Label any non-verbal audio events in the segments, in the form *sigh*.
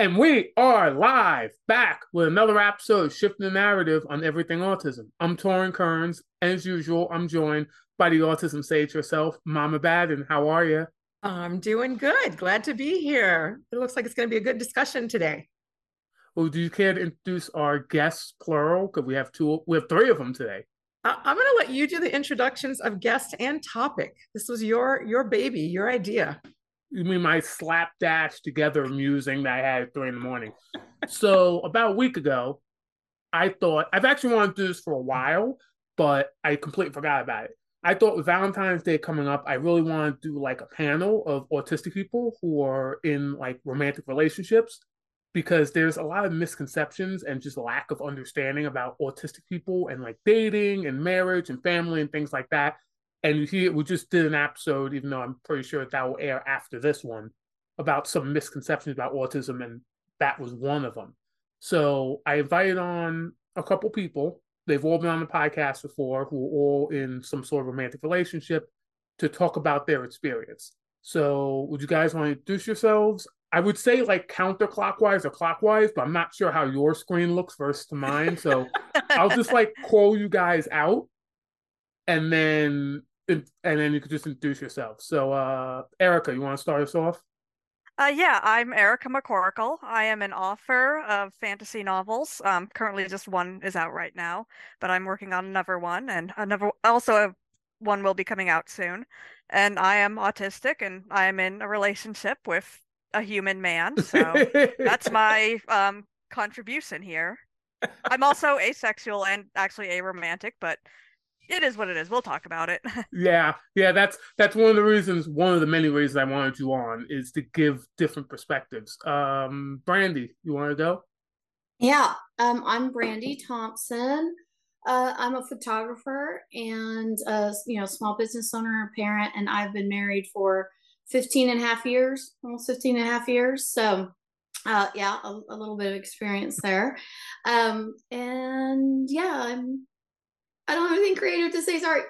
And we are live back with another episode of Shifting the Narrative on Everything Autism. I'm Torrin Kearns. And as usual, I'm joined by the autism sage herself, Mama Baden. How are you? I'm doing good. Glad to be here. It looks like it's going to be a good discussion today. Well, do you care to introduce our guests, plural? Because we have two, we have three of them today. I'm going to let you do the introductions of guest and topic. This was your your baby, your idea you mean my slapdash together musing that I had at three in the morning. so *laughs* about a week ago, I thought I've actually wanted to do this for a while, but I completely forgot about it. I thought with Valentine's Day coming up, I really want to do like a panel of autistic people who are in like romantic relationships because there's a lot of misconceptions and just lack of understanding about autistic people and like dating and marriage and family and things like that and we just did an episode, even though I'm pretty sure that will air after this one, about some misconceptions about autism, and that was one of them. So I invited on a couple people. They've all been on the podcast before, who are all in some sort of romantic relationship, to talk about their experience. So would you guys want to introduce yourselves? I would say like counterclockwise or clockwise, but I'm not sure how your screen looks versus to mine. So *laughs* I'll just like call you guys out and then and then you could just introduce yourself. So, uh, Erika, you want to start us off? Uh, yeah, I'm Erika McCorkle. I am an author of fantasy novels. Um, currently, just one is out right now, but I'm working on another one, and another also one will be coming out soon. And I am autistic, and I am in a relationship with a human man. *laughs* So that's my um, contribution here. I'm also asexual and actually aromantic, but it is what it is. We'll talk about it. *laughs* yeah, yeah, that's that's one of the reasons. One of the many reasons I wanted you on is to give different perspectives. Um, Brandi, you want to go? Yeah, um, I'm Brandi Thomson. Uh, I'm a photographer and a you know small business owner and parent, and I've been married for 15 and a half years, almost 15 and a half years. So uh, yeah, a, a, little bit of experience there. Um, and yeah, I'm I don't have anything creative to say. Sorry.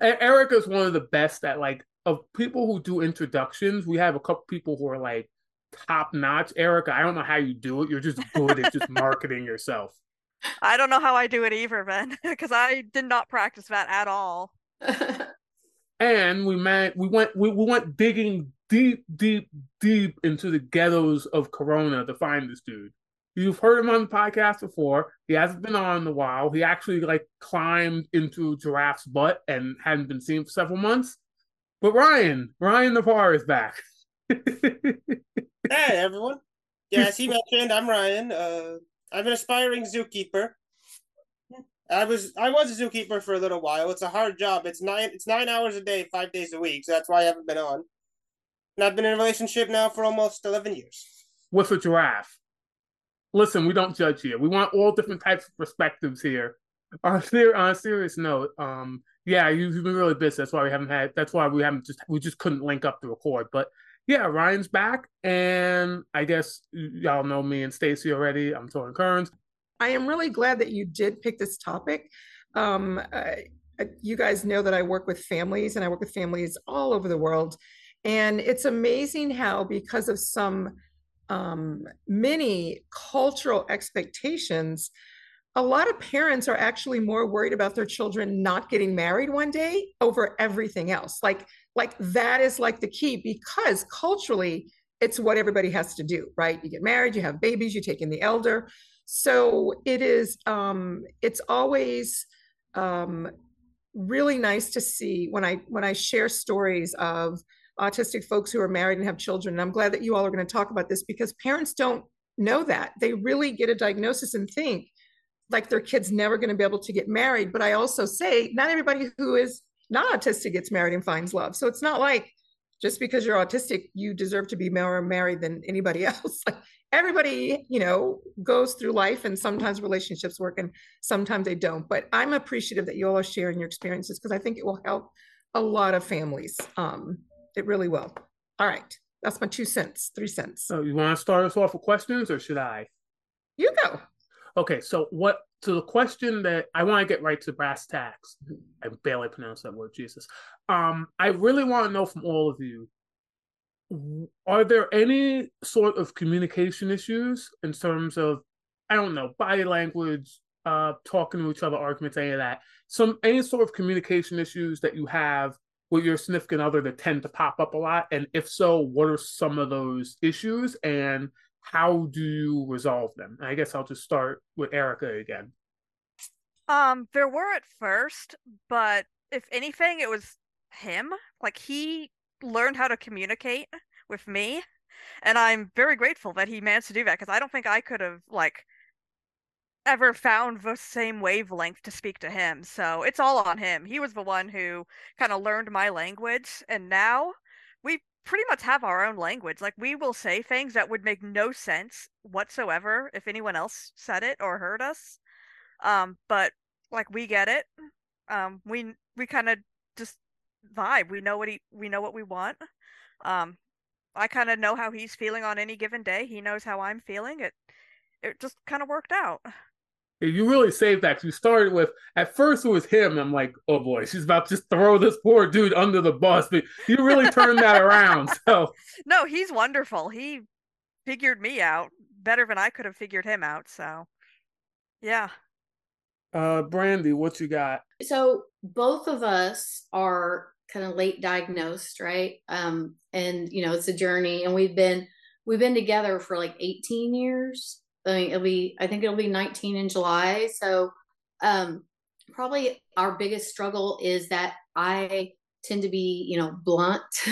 *laughs* Erika's one of the best at like of people who do introductions. We have a couple people who are like top notch. Erika, I don't know how you do it. You're just good at just marketing yourself. *laughs* I don't know how I do it either, Ben, because *laughs* I did not practice that at all. and we met. We went. We, we went digging deep, deep, deep into the ghettos of Corona to find this dude. You've heard him on the podcast before. He hasn't been on in a while. He actually like climbed into giraffe's butt and hadn't been seen for several months. But Ryan, Ryan Navarre is back. hey everyone. *laughs* Yeah, as he mentioned, I'm Ryan. Uh, I'm an aspiring zookeeper. I was I was a zookeeper for a little while. It's a hard job. It's nine it's nine hours a day, five days a week. So that's why I haven't been on. And I've been in a relationship now for almost eleven years. With a giraffe listen, we don't judge here. We want all different types of perspectives here. On a, serious note, um, yeah, you've been really busy. That's why we haven't had. That's why we haven't just we just couldn't link up to record. But yeah, Ryan's back, and I guess y'all know me and Stacy already. I'm Torrin Kearns. I am really glad that you did pick this topic. Um, uh, you guys know that I work with families, and I work with families all over the world, and it's amazing how because of some um, many cultural expectations, a lot of parents are actually more worried about their children not getting married one day over everything else. Like, like that is like the key because culturally, it's what everybody has to do, right? You get married, you have babies, you take in the elder. So it is, um, it's always um, really nice to see when I when I share stories of autistic folks who are married and have children. And I'm glad that you all are going to talk about this because parents don't know that. They really get a diagnosis and think like their kid's never going to be able to get married. But I also say not everybody who is not autistic gets married and finds love. So it's not like just because you're autistic, you deserve to be more married than anybody *laughs* else. like everybody, you know, goes through life and sometimes relationships work and sometimes they don't. But I'm appreciative that you all are sharing your experiences because I think it will help a lot of families. Um, it really will. All right. That's my two cents, three cents. So you want to start us off with questions or should I? You go. Okay, so what so the question that I want to get right to brass tacks. I barely pronounce that word, Jesus. Um, I really want to know from all of you, are there any sort of communication issues in terms of I don't know body language, uh, talking to each other, arguments, any of that? Some any sort of communication issues that you have with your significant other that tend to pop up a lot, and if so, what are some of those issues, and how do you resolve them? I guess I'll just start with Erika again. Um, there were at first, but if anything, it was him. Like he learned how to communicate with me, and I'm very grateful that he managed to do that because I don't think I could have like ever found the same wavelength to speak to him. So it's all on him. He was the one who kind of learned my language, and now we pretty much have our own language. Like we will say things that would make no sense whatsoever if anyone else said it or heard us. Um, but like we get it. Um, we we kind of just vibe. We know what he we know what we want. Um, I kind of know how he's feeling on any given day. He knows how I'm feeling. It it just kind of worked out. You really saved that. You started with at first it was him. I'm like, oh boy, she's about to just throw this poor dude under the bus. But you really turned that around. *laughs* So no, he's wonderful. He figured me out better than I could have figured him out. So yeah. Uh, Brandi, what you got? So both of us are kind of late diagnosed, right? Um, and you know, it's a journey, and we've been we've been together for like 18 years. I mean, it'll be I think it'll be 19 in July. So, um, probably our biggest struggle is that I tend to be, you know, blunt. *laughs*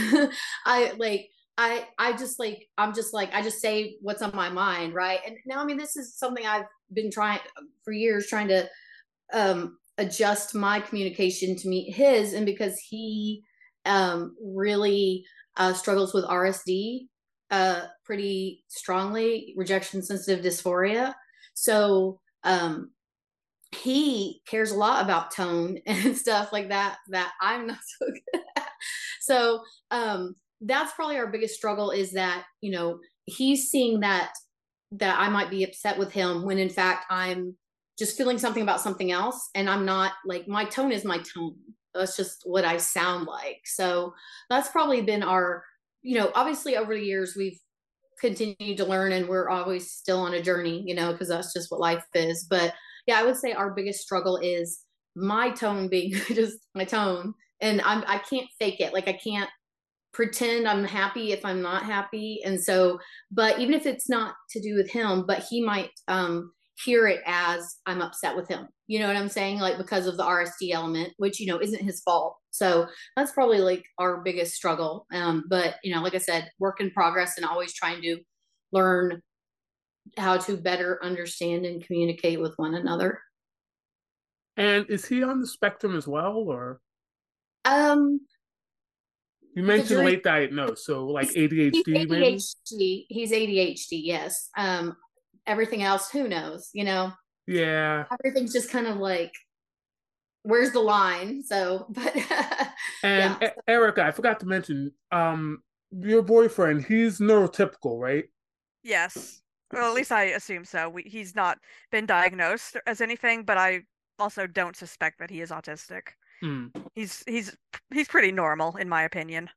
I like I I just like I'm just like I just say what's on my mind, right? And now I mean this is something I've been trying for years trying to um, adjust my communication to meet his, and because he um, really uh, struggles with RSD uh, pretty strongly, rejection sensitive dysphoria. So um, he cares a lot about tone *laughs* and stuff like that that I'm not so good at. So um, that's probably our biggest struggle is that you know he's seeing that that I might be upset with him when in fact I'm just feeling something about something else and i'm not like my tone is my tone that's just what i sound like so that's probably been our you know obviously over the years we've continued to learn and we're always still on a journey you know because that's just what life is. But yeah i would say our biggest struggle is my tone being *laughs* just my tone and i'm i can't fake it. Like i can't pretend i'm happy if i'm not happy. And so but even if it's not to do with him but he might um hear it as I'm upset with him. You know what I'm saying? Like because of the RSD element, which you know isn't his fault. So that's probably like our biggest struggle. Um, but you know, like I said, work in progress and always trying to learn how to better understand and communicate with one another. And is he on the spectrum as well, or? Um, you mentioned late diagnosed, so like ADHD. He's ADHD. Maybe? He's ADHD. Yes. Um, everything else, who knows? You know? Yeah. Everything's just kind of like, where's the line? So, *laughs* but. and yeah. Erika, I forgot to mention, um, your boyfriend, he's neurotypical, right? Yes. Well, at least I assume so. We, he's not been diagnosed as anything, but I also don't suspect that he is autistic. Hmm. He's he's he's pretty normal in my opinion.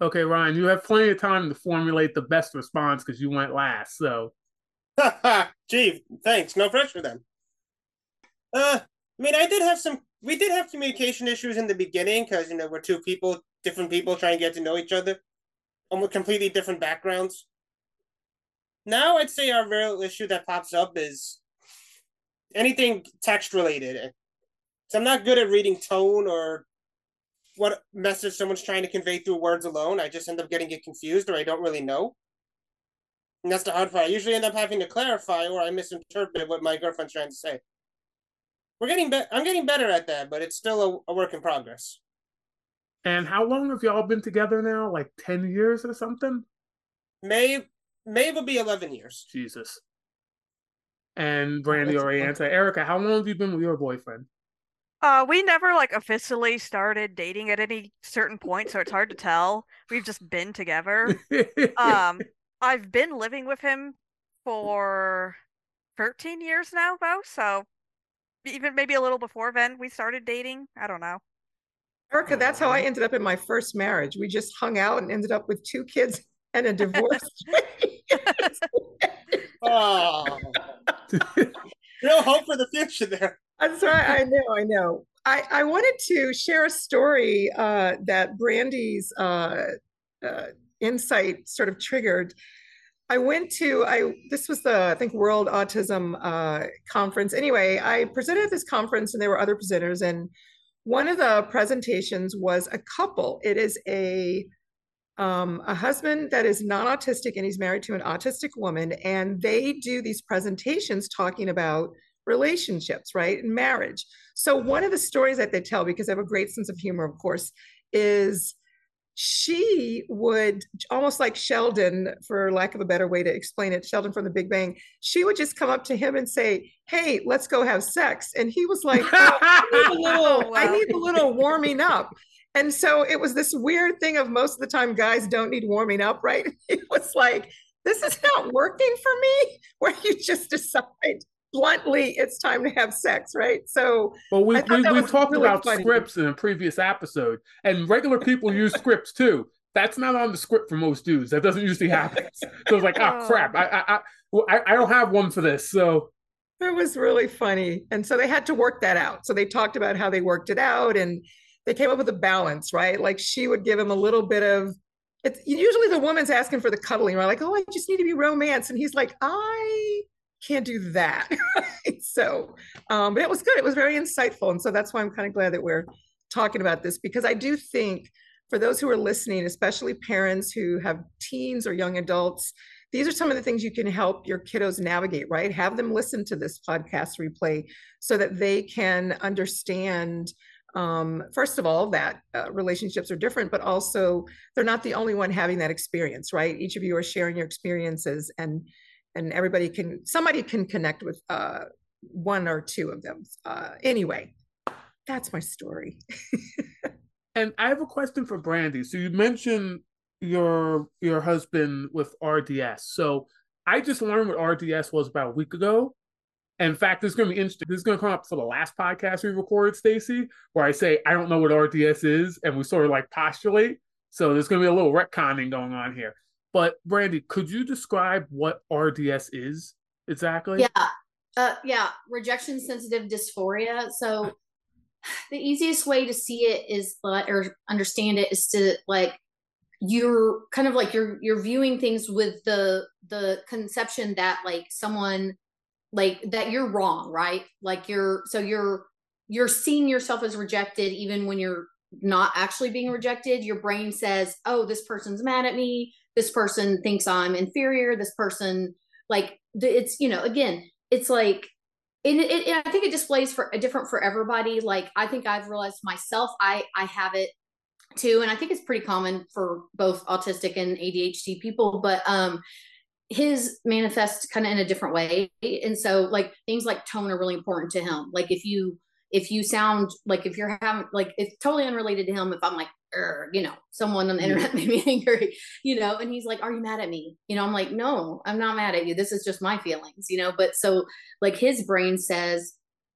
Okay, Ryan, you have plenty of time to formulate the best response because you went last. So *laughs* Gee, thanks. No pressure then. Uh, I mean, I did have some. We did have communication issues in the beginning because you know we're two people, different people trying to get to know each other, and with completely different backgrounds. Now, I'd say our real issue that pops up is anything text related. So I'm not good at reading tone or what message someone's trying to convey through words alone. I just end up getting it confused or I don't really know. And that's the hard part. I usually end up having to clarify or I misinterpret what my girlfriend's trying to say. We're getting better. I'm getting better at that, but it's still a, a work in progress. And how long have y'all been together now? Like 10 years or something? May May will be 11 years. Jesus. And Brandi already answered. Erika, how long have you been with your boyfriend? Uh, we never like officially started dating at any certain point, so it's hard to tell. We've just been together. *laughs* um, I've been living with him for 13 years now, though. So even maybe a little before then we started dating. I don't know. Erika, that's how I ended up in my first marriage. We just hung out and ended up with two kids *laughs* and a divorce. *laughs* oh. Real hope for the future there. That's right. I know. I know. I, I wanted to share a story uh, that Brandi's uh, uh, insight sort of triggered. I went to I this was the I think World Autism uh, conference. Anyway, I presented at this conference and there were other presenters and one of the presentations was a couple. It is a um, a husband that is non-autistic and he's married to an autistic woman and they do these presentations talking about relationships right and marriage so one of the stories that they tell because they have a great sense of humor of course is she would almost like Sheldon, for lack of a better way to explain it, Sheldon from the Big Bang, she would just come up to him and say, Hey, let's go have sex. And he was like, oh, I, need little, oh, *laughs* wow. I need a little warming up. And so it was this weird thing of most of the time guys don't need warming up, right? *laughs* It was like, this is not working for me, *laughs* where you just decide bluntly it's time to have sex, right? So well we we, we talked really about funny. scripts in a previous episode, and regular people use *laughs* scripts too. That's not on the script for most dudes. That doesn't usually happen. *laughs* So it's like, ah, oh crap, I I I, I don't have one for this. So it was really funny. And so they had to work that out. So they talked about how they worked it out and they came up with a balance, right? Like she would give him a little bit of it's usually the woman's asking for the cuddling, right? Like, oh, I just need to be romance. And he's like, I can't do that. *laughs* so, um, but it was good. It was very insightful. And so that's why I'm kind of glad that we're talking about this because I do think for those who are listening, especially parents who have teens or young adults, these are some of the things you can help your kiddos navigate, right? Have them listen to this podcast replay so that they can understand um, first of all, that uh, relationships are different, but also they're not the only one having that experience, right? Each of you are sharing your experiences, and and everybody can somebody can connect with uh, one or two of them. Uh, anyway, that's my story. *laughs* and I have a question for Brandi. So you mentioned your your husband with RDS. So I just learned what RDS was about a week ago. In fact, this is going to be interesting. This is going to come up for the last podcast we recorded, Stacy, where I say I don't know what RDS is, and we sort of like postulate. So there's going to be a little retconning going on here. But Brandi, could you describe what RDS is exactly? Yeah, uh, yeah, rejection sensitive dysphoria. So *sighs* the easiest way to see it is or understand it is to like you're kind of like you're you're viewing things with the the conception that like someone like that you're wrong right like you're so you're you're seeing yourself as rejected even when you're not actually being rejected your brain says oh this person's mad at me this person thinks i'm inferior this person like it's you know again it's like it, it, it, i think it displays for a different for everybody like i think i've realized myself i i have it too and i think it's pretty common for both autistic and adhd people but um his manifests kind of in a different way and so like things like tone are really important to him like if you if you sound like if you're having like it's totally unrelated to him if i'm like err, you know someone on the internet *laughs* made me angry you know and he's like are you mad at me? You know i'm like no i'm not mad at you. This is just my feelings you know but so like his brain says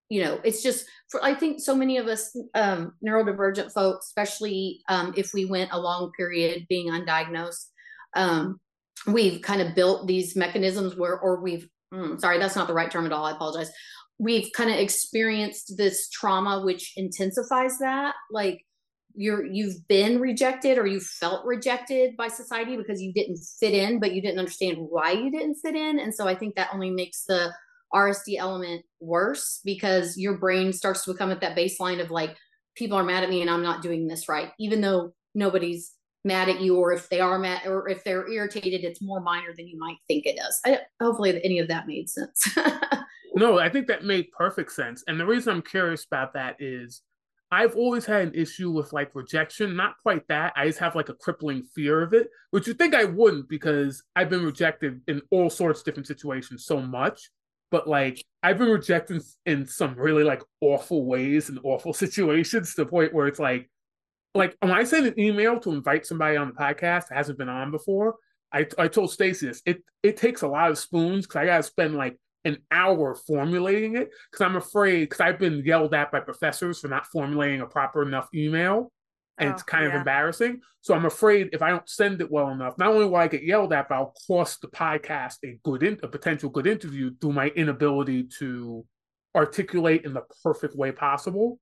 you know it's just for i think so many of us um neurodivergent folks especially um if we went a long period being undiagnosed um we've kind of built these mechanisms where or we've mm, sorry that's not the right term at all i apologize we've kind of experienced this trauma which intensifies that like you're you've been rejected or you felt rejected by society because you didn't fit in but you didn't understand why you didn't fit in and so i think that only makes the rsd element worse because your brain starts to become at that baseline of like people are mad at me and i'm not doing this right even though nobody's mad at you or if they are mad or if they're irritated it's more minor than you might think it is. I, hopefully any of that made sense *laughs* no i think that made perfect sense. And the reason i'm curious about that is i've always had an issue with like rejection. Not quite that. I just have like a crippling fear of it which you think i wouldn't because i've been rejected in all sorts of different situations so much. But like I've been rejected in some really like awful ways and awful *laughs* situations to the point where it's like like when I send an email to invite somebody on the podcast that hasn't been on before, I I told Stacy this. It it takes a lot of spoons because I gotta spend like an hour formulating it because I'm afraid because I've been yelled at by professors for not formulating a proper enough email. and it's Oh, kind of embarrassing. So I'm afraid if I don't send it well enough, not only will I get yelled at, but I'll cost the podcast a good, in, a potential good interview through my inability to articulate in the perfect way possible.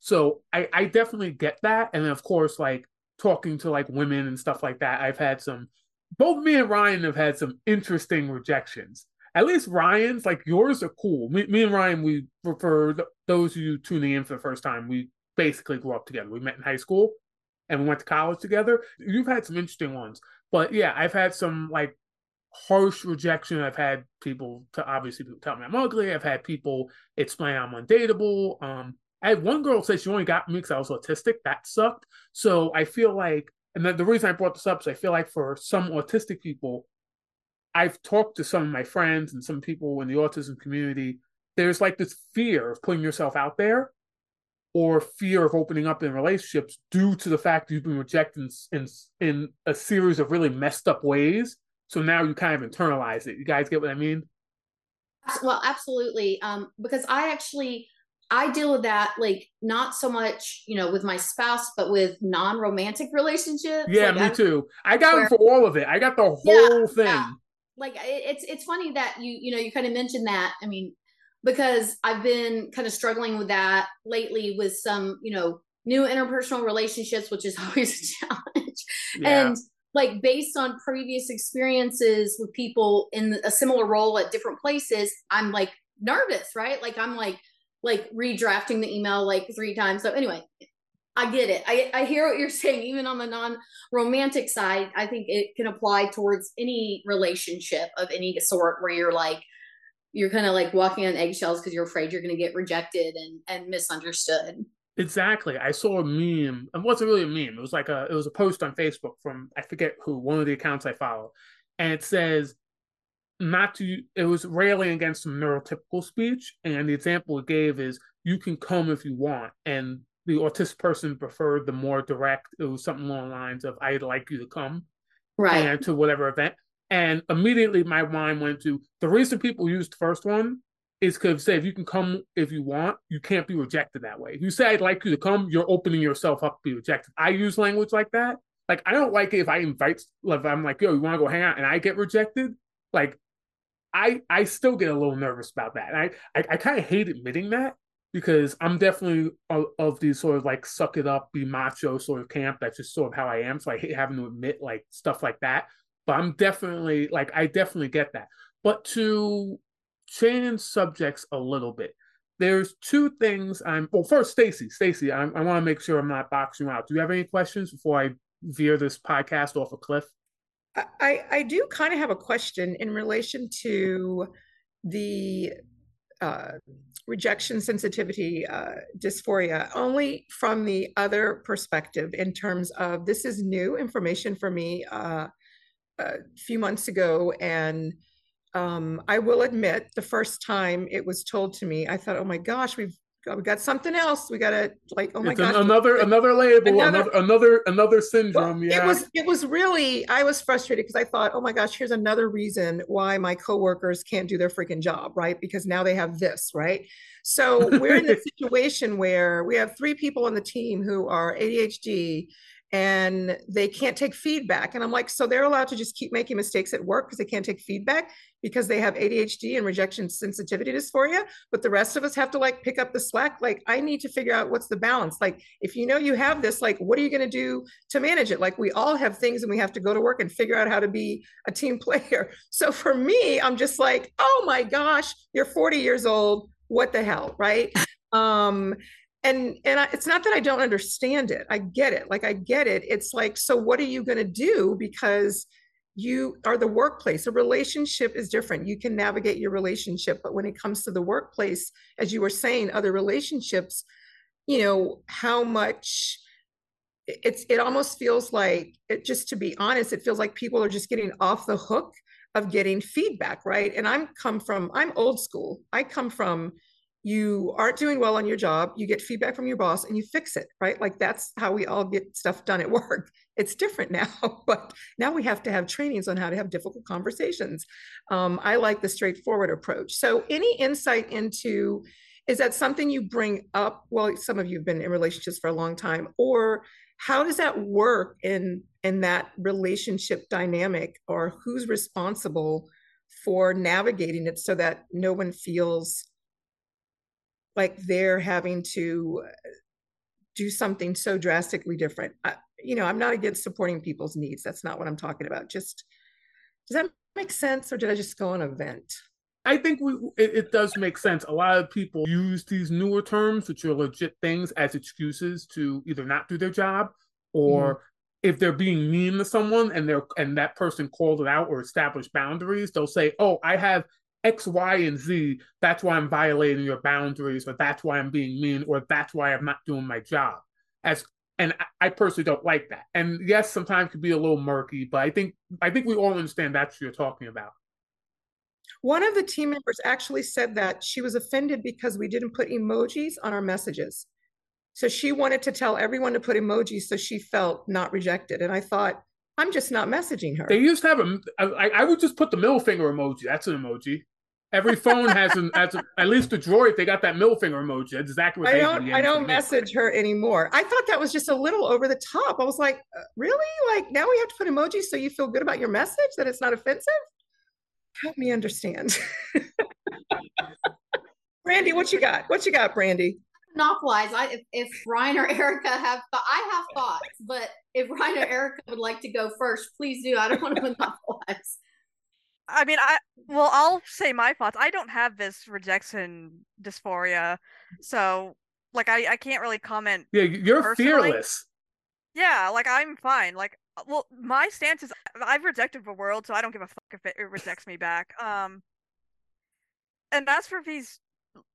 So I, I definitely get that, and then of course, like talking to like women and stuff like that, I've had some. Both me and Ryan have had some interesting rejections. At least Ryan's like yours are cool. Me, me and Ryan, we for those you tuning in for the first time, we basically grew up together. We met in high school and we went to college together. You've had some interesting ones, but yeah, I've had some like harsh rejection. I've had people to obviously people tell me I'm ugly. I've had people explain I'm undateable. Um, I had one girl say she only got me because I was autistic. That sucked. So I feel like, and the reason I brought this up is I feel like for some autistic people, I've talked to some of my friends and some people in the autism community. There's like this fear of putting yourself out there or fear of opening up in relationships due to the fact that you've been rejected in, in, in a series of really messed up ways. So now you kind of internalize it. You guys get what I mean? Well, absolutely. Um, because I actually I deal with that like not so much, you know, with my spouse, but with non-romantic relationships. Yeah, like, me I'm- too. I got where- them for all of it. I got the whole Yeah, thing. yeah. Like it's it's funny that you you know you kind of mentioned that i mean because i've been kind of struggling with that lately with some you know new interpersonal relationships which is *laughs* always a challenge. Yeah. and like based on previous experiences with people in a similar role at different places i'm like nervous right? Like i'm like like redrafting the email like three times. So anyway i get it i, I hear what you're saying even on the non romantic side, I think it can apply towards any relationship of any sort where you're like, you're kind of like walking on eggshells because you're afraid you're going to get rejected and, and misunderstood. Exactly. I saw a meme. It wasn't really a meme. It was like a it was a post on Facebook from I forget who, one of the accounts I follow. And it says not to it was railing against some neurotypical speech. And the example it gave is you can come if you want. And the autistic person preferred the more direct, it was something along the lines of I'd like you to come Right. and to whatever event. And immediately my mind went to the reason people used the first one is because say if you can come if you want, you can't be rejected that way. If you say I'd like you to come, you're opening yourself up to be rejected. I use language like that. Like I don't like it if I invite if I'm like, yo, you want to go hang out and I get rejected. Like I I still get a little nervous about that. And I I, I kind of hate admitting that because I'm definitely of, the sort of like suck it up, be macho sort of camp. That's just sort of how I am. So I hate having to admit like stuff like that. But I'm definitely like I definitely get that. But to change subjects a little bit, there's two things I'm. Well, first, Stacy, Stacy, I, I want to make sure I'm not boxing you out. Do you have any questions before I veer this podcast off a cliff? I, I do kind of have a question in relation to the uh, rejection sensitivity uh, dysphoria, only from the other perspective in terms of this is new information for me uh, a few months ago. And um, I will admit, the first time it was told to me, I thought, oh my gosh, we've we got something else. We got to like, oh my it's gosh. another another label, Another- another another another Well, syndrome. yeah, It was it was really I was frustrated because I thought, oh my gosh, here's another reason why my coworkers can't do their freaking job, right? Because now they have this, right? So we're in the *laughs* situation where we have three people on the team who are ADHD and they can't take feedback. And I'm like, so they're allowed to just keep making mistakes at work because they can't take feedback because they have ADHD and rejection sensitivity dysphoria, but the rest of us have to like pick up the slack. Like, I need to figure out what's the balance. Like, if you know you have this, like, what are you going to do to manage it? Like, we all have things and we have to go to work and figure out how to be a team *laughs* player. So for me, I'm just like, oh my gosh, you're 40 years old. What the hell, right? *laughs* Um, and and I, it's not that I don't understand it. I get it. Like I get it. It's like, so what are you going to do? Because you are the workplace. A relationship is different. You can navigate your relationship, but when it comes to the workplace, as you were saying, other relationships, you know, how much it's it almost feels like it just to be honest, it feels like people are just getting off the hook of getting feedback, right? And I'm come from I'm old school. I come from you aren't doing well on your job, you get feedback from your boss and you fix it, right? Like that's how we all get stuff done at *laughs* work. It's different now, *laughs* but now we have to have trainings on how to have difficult conversations. Um, I like the straightforward approach. So, any insight into is that something you bring up? Well, some of you have been in relationships for a long time, or how does that work in in that relationship dynamic or who's responsible for navigating it so that no one feels like they're having to do something so drastically different I, you know i'm not against supporting people's needs that's not what i'm talking about just does that make sense or did i just go on a vent I think we it, it, does make sense. A lot of people use these newer terms, which are legit things, as excuses to either not do their job or mm. if they're being mean to someone and they're and that person called it out or established boundaries, they'll say, "Oh, I have X, Y, and Z. That's why I'm violating your boundaries, or that's why I'm being mean, or that's why I'm not doing my job." As and I personally don't like that. And yes, sometimes could be a little murky, but I think I think we all understand that's what you're talking about. One of the team members actually said that she was offended because we didn't put emojis on our messages. So she wanted to tell everyone to put emojis so she felt not rejected. And I thought, I'm just not messaging her. They used to have a, I, I would just put the middle finger emoji. That's an emoji. Every phone has an, has a, at least the droid. They got that middle finger emoji. That's exactly what I don't. I don't message her anymore. I thought that was just a little over the top. I was like, uh, really? Like now we have to put emojis so you feel good about your message that it's not offensive help me understand. *laughs* Brandi, what you got? What you got, Brandi? Monopolize. I if, if Ryan or Erika have, I have thoughts, but if Ryan or Erika would like to go first, please do. I don't want to *laughs* monopolize. I mean, I well, I'll say my thoughts. I don't have this rejection dysphoria, so like I I can't really comment. Yeah, you're personally. fearless. Yeah, like I'm fine. Like uh, well, my stance is I've rejected the world, so I don't give a fuck if it, it rejects me back. Um, and as for these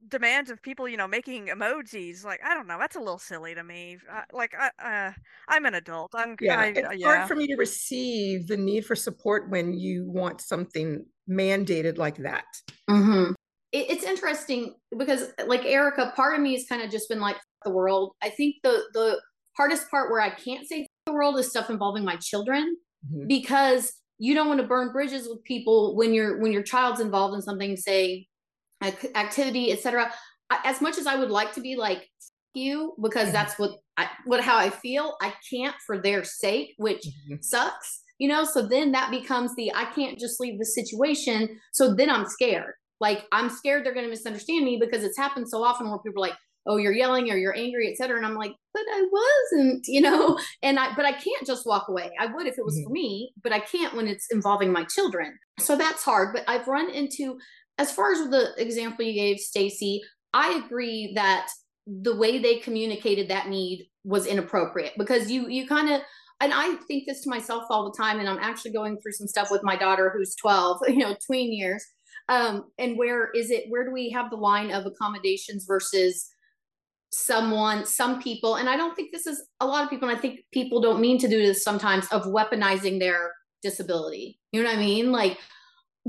demands of people, you know, making emojis, like I don't know, that's a little silly to me. Uh, like I, uh, I'm an adult. I'm yeah. I, it's uh, yeah. hard for me to receive the need for support when you want something mandated like that. Mm-hmm. It, it's interesting because, like Erika, part of me has kind of just been like the world. I think the the hardest part where I can't say the world is stuff involving my children mm-hmm. because you don't want to burn bridges with people when your when your child's involved in something say activity etc as much as i would like to be like you because mm-hmm. that's what I, what how i feel i can't for their sake which mm-hmm. sucks you know so then that becomes the i can't just leave the situation so then i'm scared like i'm scared they're going to misunderstand me because it's happened so often where people are like oh you're yelling or you're angry etc and i'm like but i wasn't you know *laughs* and i but i can't just walk away i would if it was mm-hmm. for me but i can't when it's involving my children so that's hard but i've run into as far as the example you gave stacy i agree that the way they communicated that need was inappropriate because you you kind of and I think this to myself all the time, and I'm actually going through some stuff with my daughter who's 12, *laughs* you know, tween years. Um, and where is it? Where do we have the line of accommodations versus someone, some people, and I don't think this is a lot of people, and I think people don't mean to do this sometimes of weaponizing their disability. You know what I mean? Like,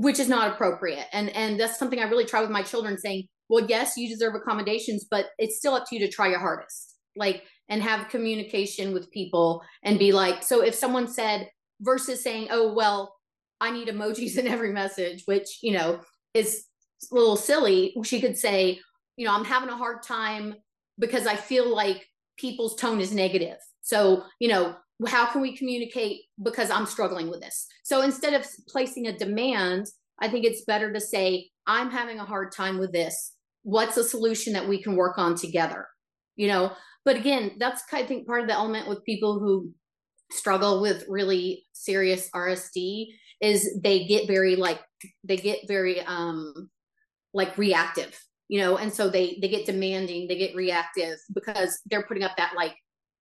which is not appropriate. And and that's something I really try with my children saying, well, yes, you deserve accommodations, but it's still up to you to try your hardest. Like, and have communication with people and be like, so if someone said versus saying, oh, well, I need emojis *laughs* in every message, which, you know, is a little silly, she could say, you know, I'm having a hard time because I feel like people's tone is negative. So, you know, how can we communicate because I'm struggling with this? So instead of placing a demand, I think it's better to say, I'm having a hard time with this. What's a solution that we can work on together? You know, but again, that's I think part of the element with people who struggle with really serious RSD is they get very like they get very um like reactive you know and so they they get demanding they get reactive because they're putting up that like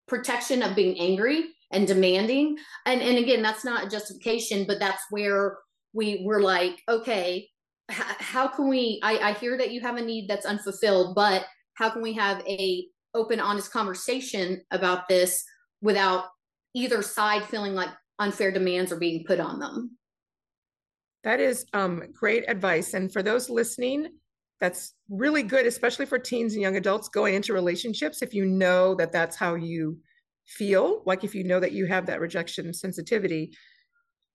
protection of being angry and demanding and and again that's not a justification but that's where we were like okay h- how can we I, I hear that you have a need that's unfulfilled but how can we have a open honest conversation about this without either side feeling like unfair demands are being put on them that is um, great advice and for those listening that's really good, especially for teens and young adults going into relationships. If you know that that's how you feel, like if you know that you have that rejection sensitivity,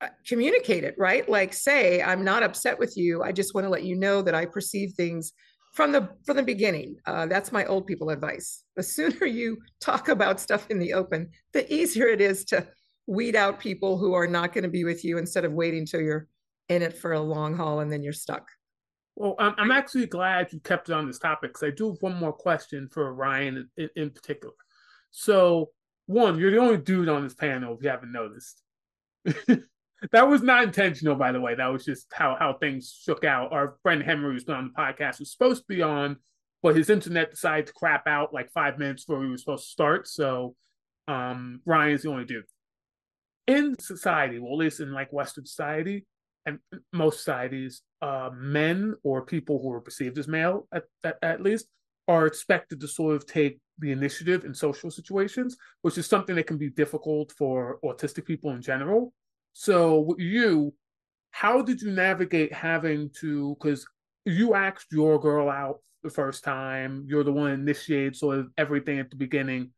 uh, communicate it, right? Like say, I'm not upset with you. I just want to let you know that I perceive things from the from the beginning. Uh, that's my old people advice. The sooner you talk about stuff in the open, the easier it is to weed out people who are not going to be with you instead of waiting till you're in it for a long haul and then you're stuck. Well, I'm, I'm actually glad you kept it on this topic because I do have one more question for Ryan in, in particular. So, one, you're the only dude on this panel if you haven't noticed. *laughs* that was not intentional, by the way. That was just how how things shook out. Our friend Henry who's been on the podcast was supposed to be on, but his internet decided to crap out like five minutes before we were supposed to start. So, um, Ryan's the only dude in society. Well, at least in like Western society, and most societies, uh, men or people who are perceived as male, at, at, at least, are expected to sort of take the initiative in social situations, which is something that can be difficult for autistic people in general. So, you, how did you navigate having to? Because you asked your girl out the first time, you're the one initiated sort of everything at the beginning.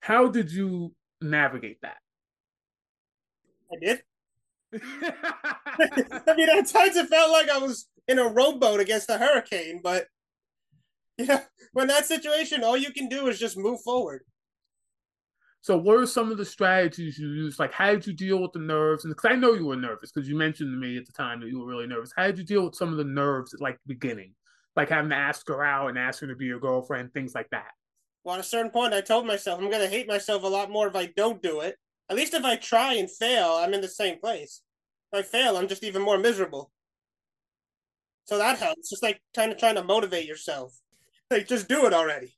How did you navigate that? I did. *laughs* *laughs* I mean, at times it felt like I was in a rowboat against a hurricane, but yeah, when that situation, all you can do is just move forward. So, what are some of the strategies you use? Like, how did you deal with the nerves? And because I know you were nervous, because you mentioned to me at the time that you were really nervous. How did you deal with some of the nerves at like the beginning, like having to ask her out and ask her to be your girlfriend, things like that? Well, at a certain point, I told myself I'm gonna hate myself a lot more if I don't do it. At least if I try and fail, I'm in the same place. If I fail, I'm just even more miserable. So that helps. Just like kind of trying to motivate yourself. Like just do it already.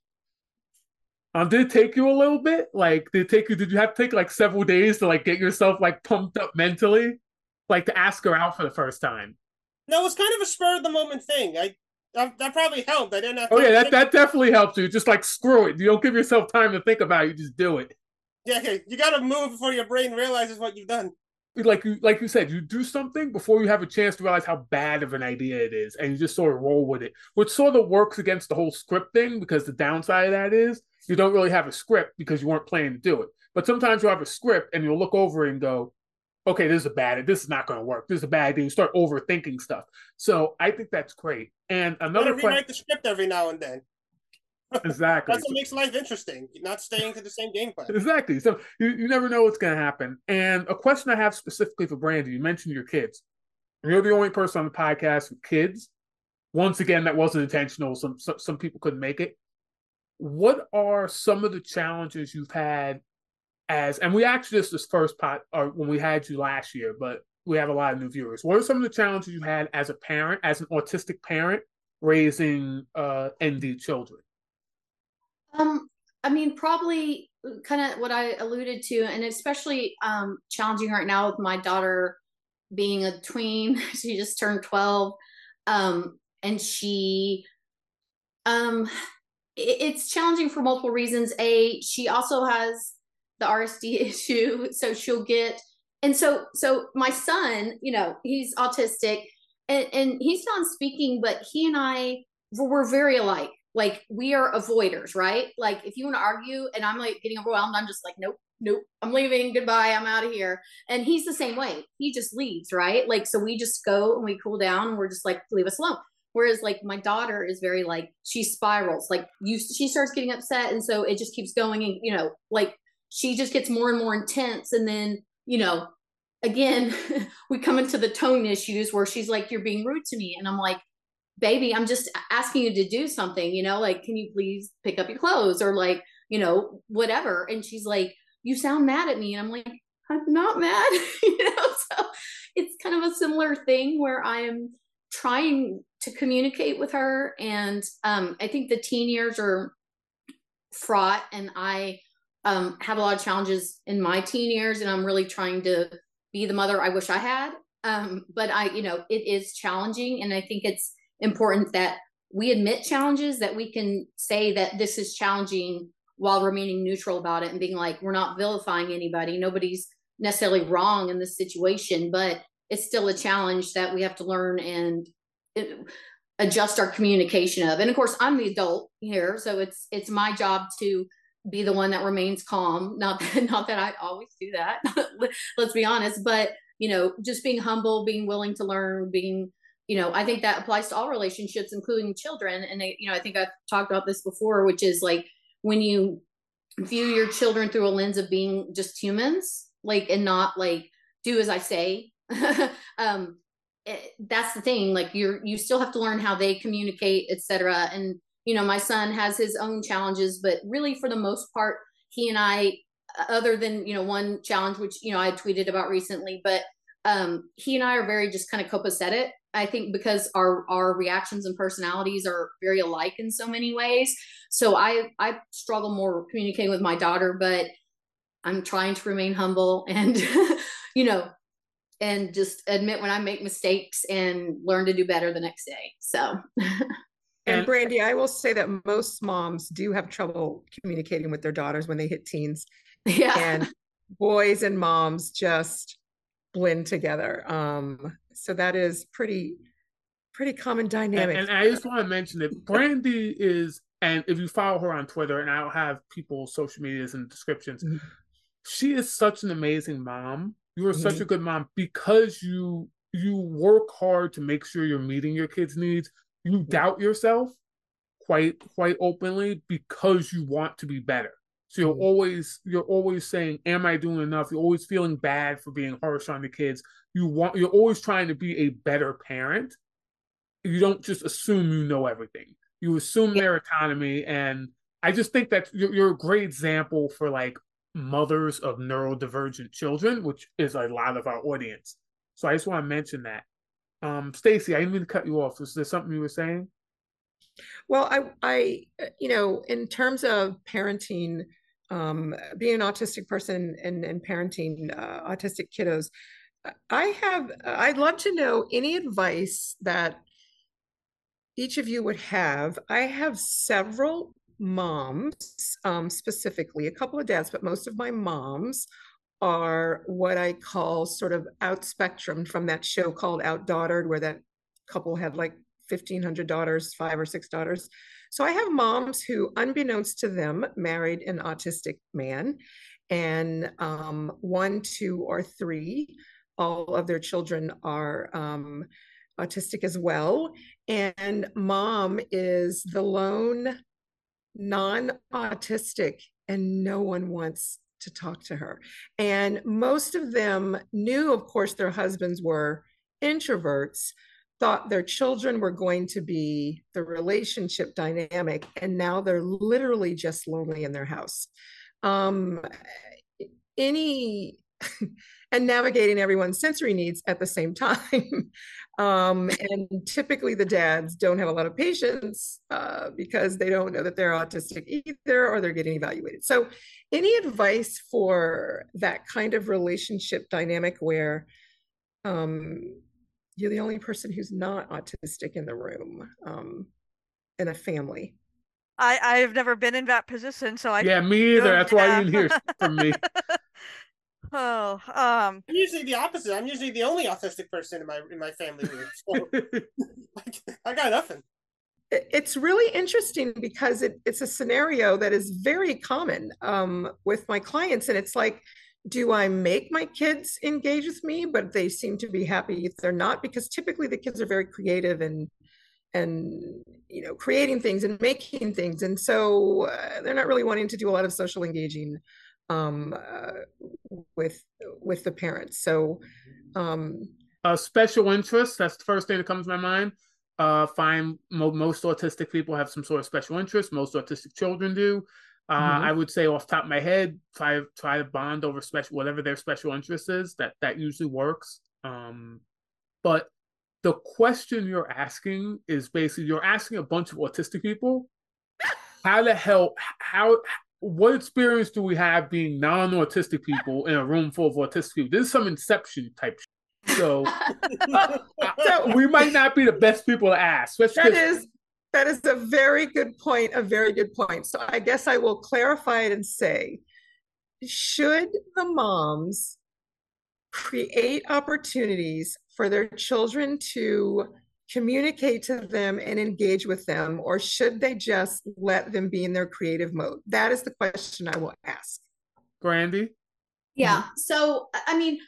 Um, did it take you a little bit? Like, did it take you? Did you have to take like several days to like get yourself like pumped up mentally, like to ask her out for the first time? No, it was kind of a spur of the moment thing. I that, that probably helped. I didn't have. oh yeah, that that definitely helps you. Just like screw it. You don't give yourself time to think about it. You just do it. Yeah, you got to move before your brain realizes what you've done. Like you, like you said, you do something before you have a chance to realize how bad of an idea it is, and you just sort of roll with it, which sort of works against the whole script thing because the downside of that is you don't really have a script because you weren't planning to do it. But sometimes you have a script and you'll look over and go, okay, this is a bad, this is not going to work. This is a bad idea. You start overthinking stuff. So I think that's great. And another question, rewrite the script every now and then. Exactly. That's what makes life interesting. Not staying to the same game plan. Exactly. So you, you never know what's going to happen. And a question I have specifically for Brandi, you mentioned your kids. You're the only person on the podcast with kids. Once again, that wasn't intentional. Some some, some people couldn't make it what are some of the challenges you've had as and we actually just this first pot or when we had you last year but we have a lot of new viewers what are some of the challenges you had as a parent as an autistic parent raising uh nd children um i mean probably kind of what i alluded to and especially um challenging right now with my daughter being a tween *laughs* she just turned 12 um and she um it's challenging for multiple reasons. A, she also has the RSD *laughs* issue, so she'll get and so so my son, you know, he's autistic and, and he's not speaking, but he and I were very alike. Like we are avoiders, right? Like if you want to argue and I'm like getting overwhelmed, I'm just like, nope, nope, I'm leaving. Goodbye, I'm out of here. And he's the same way. He just leaves, right? Like so we just go and we cool down and we're just like, leave us alone. Whereas like my daughter is very like she spirals, like you she starts getting upset and so it just keeps going and you know, like she just gets more and more intense and then, you know, again, *laughs* we come into the tone issues where she's like, You're being rude to me. And I'm like, baby, I'm just asking you to do something, you know, like, can you please pick up your clothes or like, you know, whatever. And she's like, You sound mad at me. And I'm like, I'm not mad, *laughs* you know. So it's kind of a similar thing where I'm trying to communicate with her. And um, I think the teen years are fraught, and I um, have a lot of challenges in my teen years, and I'm really trying to be the mother I wish I had. Um, but I, you know, it is challenging, and I think it's important that we admit challenges, that we can say that this is challenging while remaining neutral about it and being like, we're not vilifying anybody. Nobody's necessarily wrong in this situation, but it's still a challenge that we have to learn and uh, adjust our communication of. And of course i'm the adult here so it's it's my job to be the one that remains calm. Not that *laughs* not that i always do that. *laughs* Let's be honest but you know just being humble being willing to learn being you know, I think that applies to all relationships, including children. And they, you know, I think I've talked about this before, which is like when you view your children through a lens of being just humans, like and not like do as I say. *laughs* um, it, eh, that's the thing. Like you're you still have to learn how they communicate, etc. And you know, my son has his own challenges, but really for the most part, he and I, other than you know one challenge which you know I tweeted about recently, but um, he and I are very just kind of copacetic I think because our our reactions and personalities are very alike in so many ways. So I I struggle more communicating with my daughter, but I'm trying to remain humble *laughs* and you know and just admit when I make mistakes and learn to do better the next day. So And Brandi, I will say that most moms do have trouble communicating with their daughters when they hit teens. *laughs* Yeah. And boys and moms just blend together. Um, so that is pretty pretty common dynamic. And, and I just want to mention that Brandi is, and if you follow her on Twitter, and I'll have people's social medias and descriptions, mm-hmm. she is such an amazing mom. You are mm-hmm. such a good mom because you you work hard to make sure you're meeting your kids' needs. You doubt yourself quite quite openly because you want to be better. So you're mm-hmm. always you're always saying, "Am I doing enough?" You're always feeling bad for being harsh on the kids. You want you're always trying to be a better parent. You don't just assume you know everything. You assume yeah. their autonomy, and I just think that you're, you're a great example for like mothers of neurodivergent children, which is a lot of our audience. So I just want to mention that. Um, Stacy, I didn't mean to cut you off. Was there something you were saying? Well, I, I, you know, in terms of parenting, um, being an autistic person and, and parenting uh, autistic kiddos, I have, I'd love to know any advice that each of you would have. I have several moms, um, specifically, a couple of dads, but most of my moms are what I call sort of out spectrum from that show called out Outdaughtered, where that couple had like 1,500 daughters, five or six daughters. So I have moms who, unbeknownst to them, married an autistic man, and um, one, two, or three, all of their children are um, autistic as well. And mom is the lone non autistic, and no one wants to talk to her. And most of them knew, of course, their husbands were introverts, thought their children were going to be the relationship dynamic, and now they're literally just lonely in their house. Um, any *laughs* and navigating everyone's sensory needs at the same time. *laughs* um, and typically, the dads don't have a lot of patience uh, because they don't know that they're autistic either, or they're getting evaluated. So, any advice for that kind of relationship dynamic where um, you're the only person who's not autistic in the room um, in a family. I I've never been in that position, so I yeah me either. That's why you didn't hear *laughs* from me. oh, um, I'm usually the opposite. I'm usually the only autistic person in my in my family So *laughs* *laughs* I got nothing. It's really interesting because it, it's a scenario that is very common um, with my clients, and it's like do I make my kids engage with me, but they seem to be happy if they're not? Because typically the kids are very creative and and you know creating things and making things, and so uh, they're not really wanting to do a lot of social engaging um, uh, with with the parents. So, um, a special interest. That's the first thing that comes to my mind. Uh, find mo- most autistic people have some sort of special interest. Most autistic children do. Uh, mm-hmm. I would say off top of my head, try try to bond over special whatever their special interest is. That that usually works. Um, but the question you're asking is basically you're asking a bunch of autistic people how the hell how what experience do we have being non-autistic people in a room full of autistic people? This is some inception type. So, *laughs* so we might not be the best people to ask. That is that is a very good point, a very good point. So I guess I will clarify it and say, should the moms create opportunities for their children to communicate to them and engage with them, or should they just let them be in their creative mode? That is the question I will ask. Brandi? Yeah. So, I mean,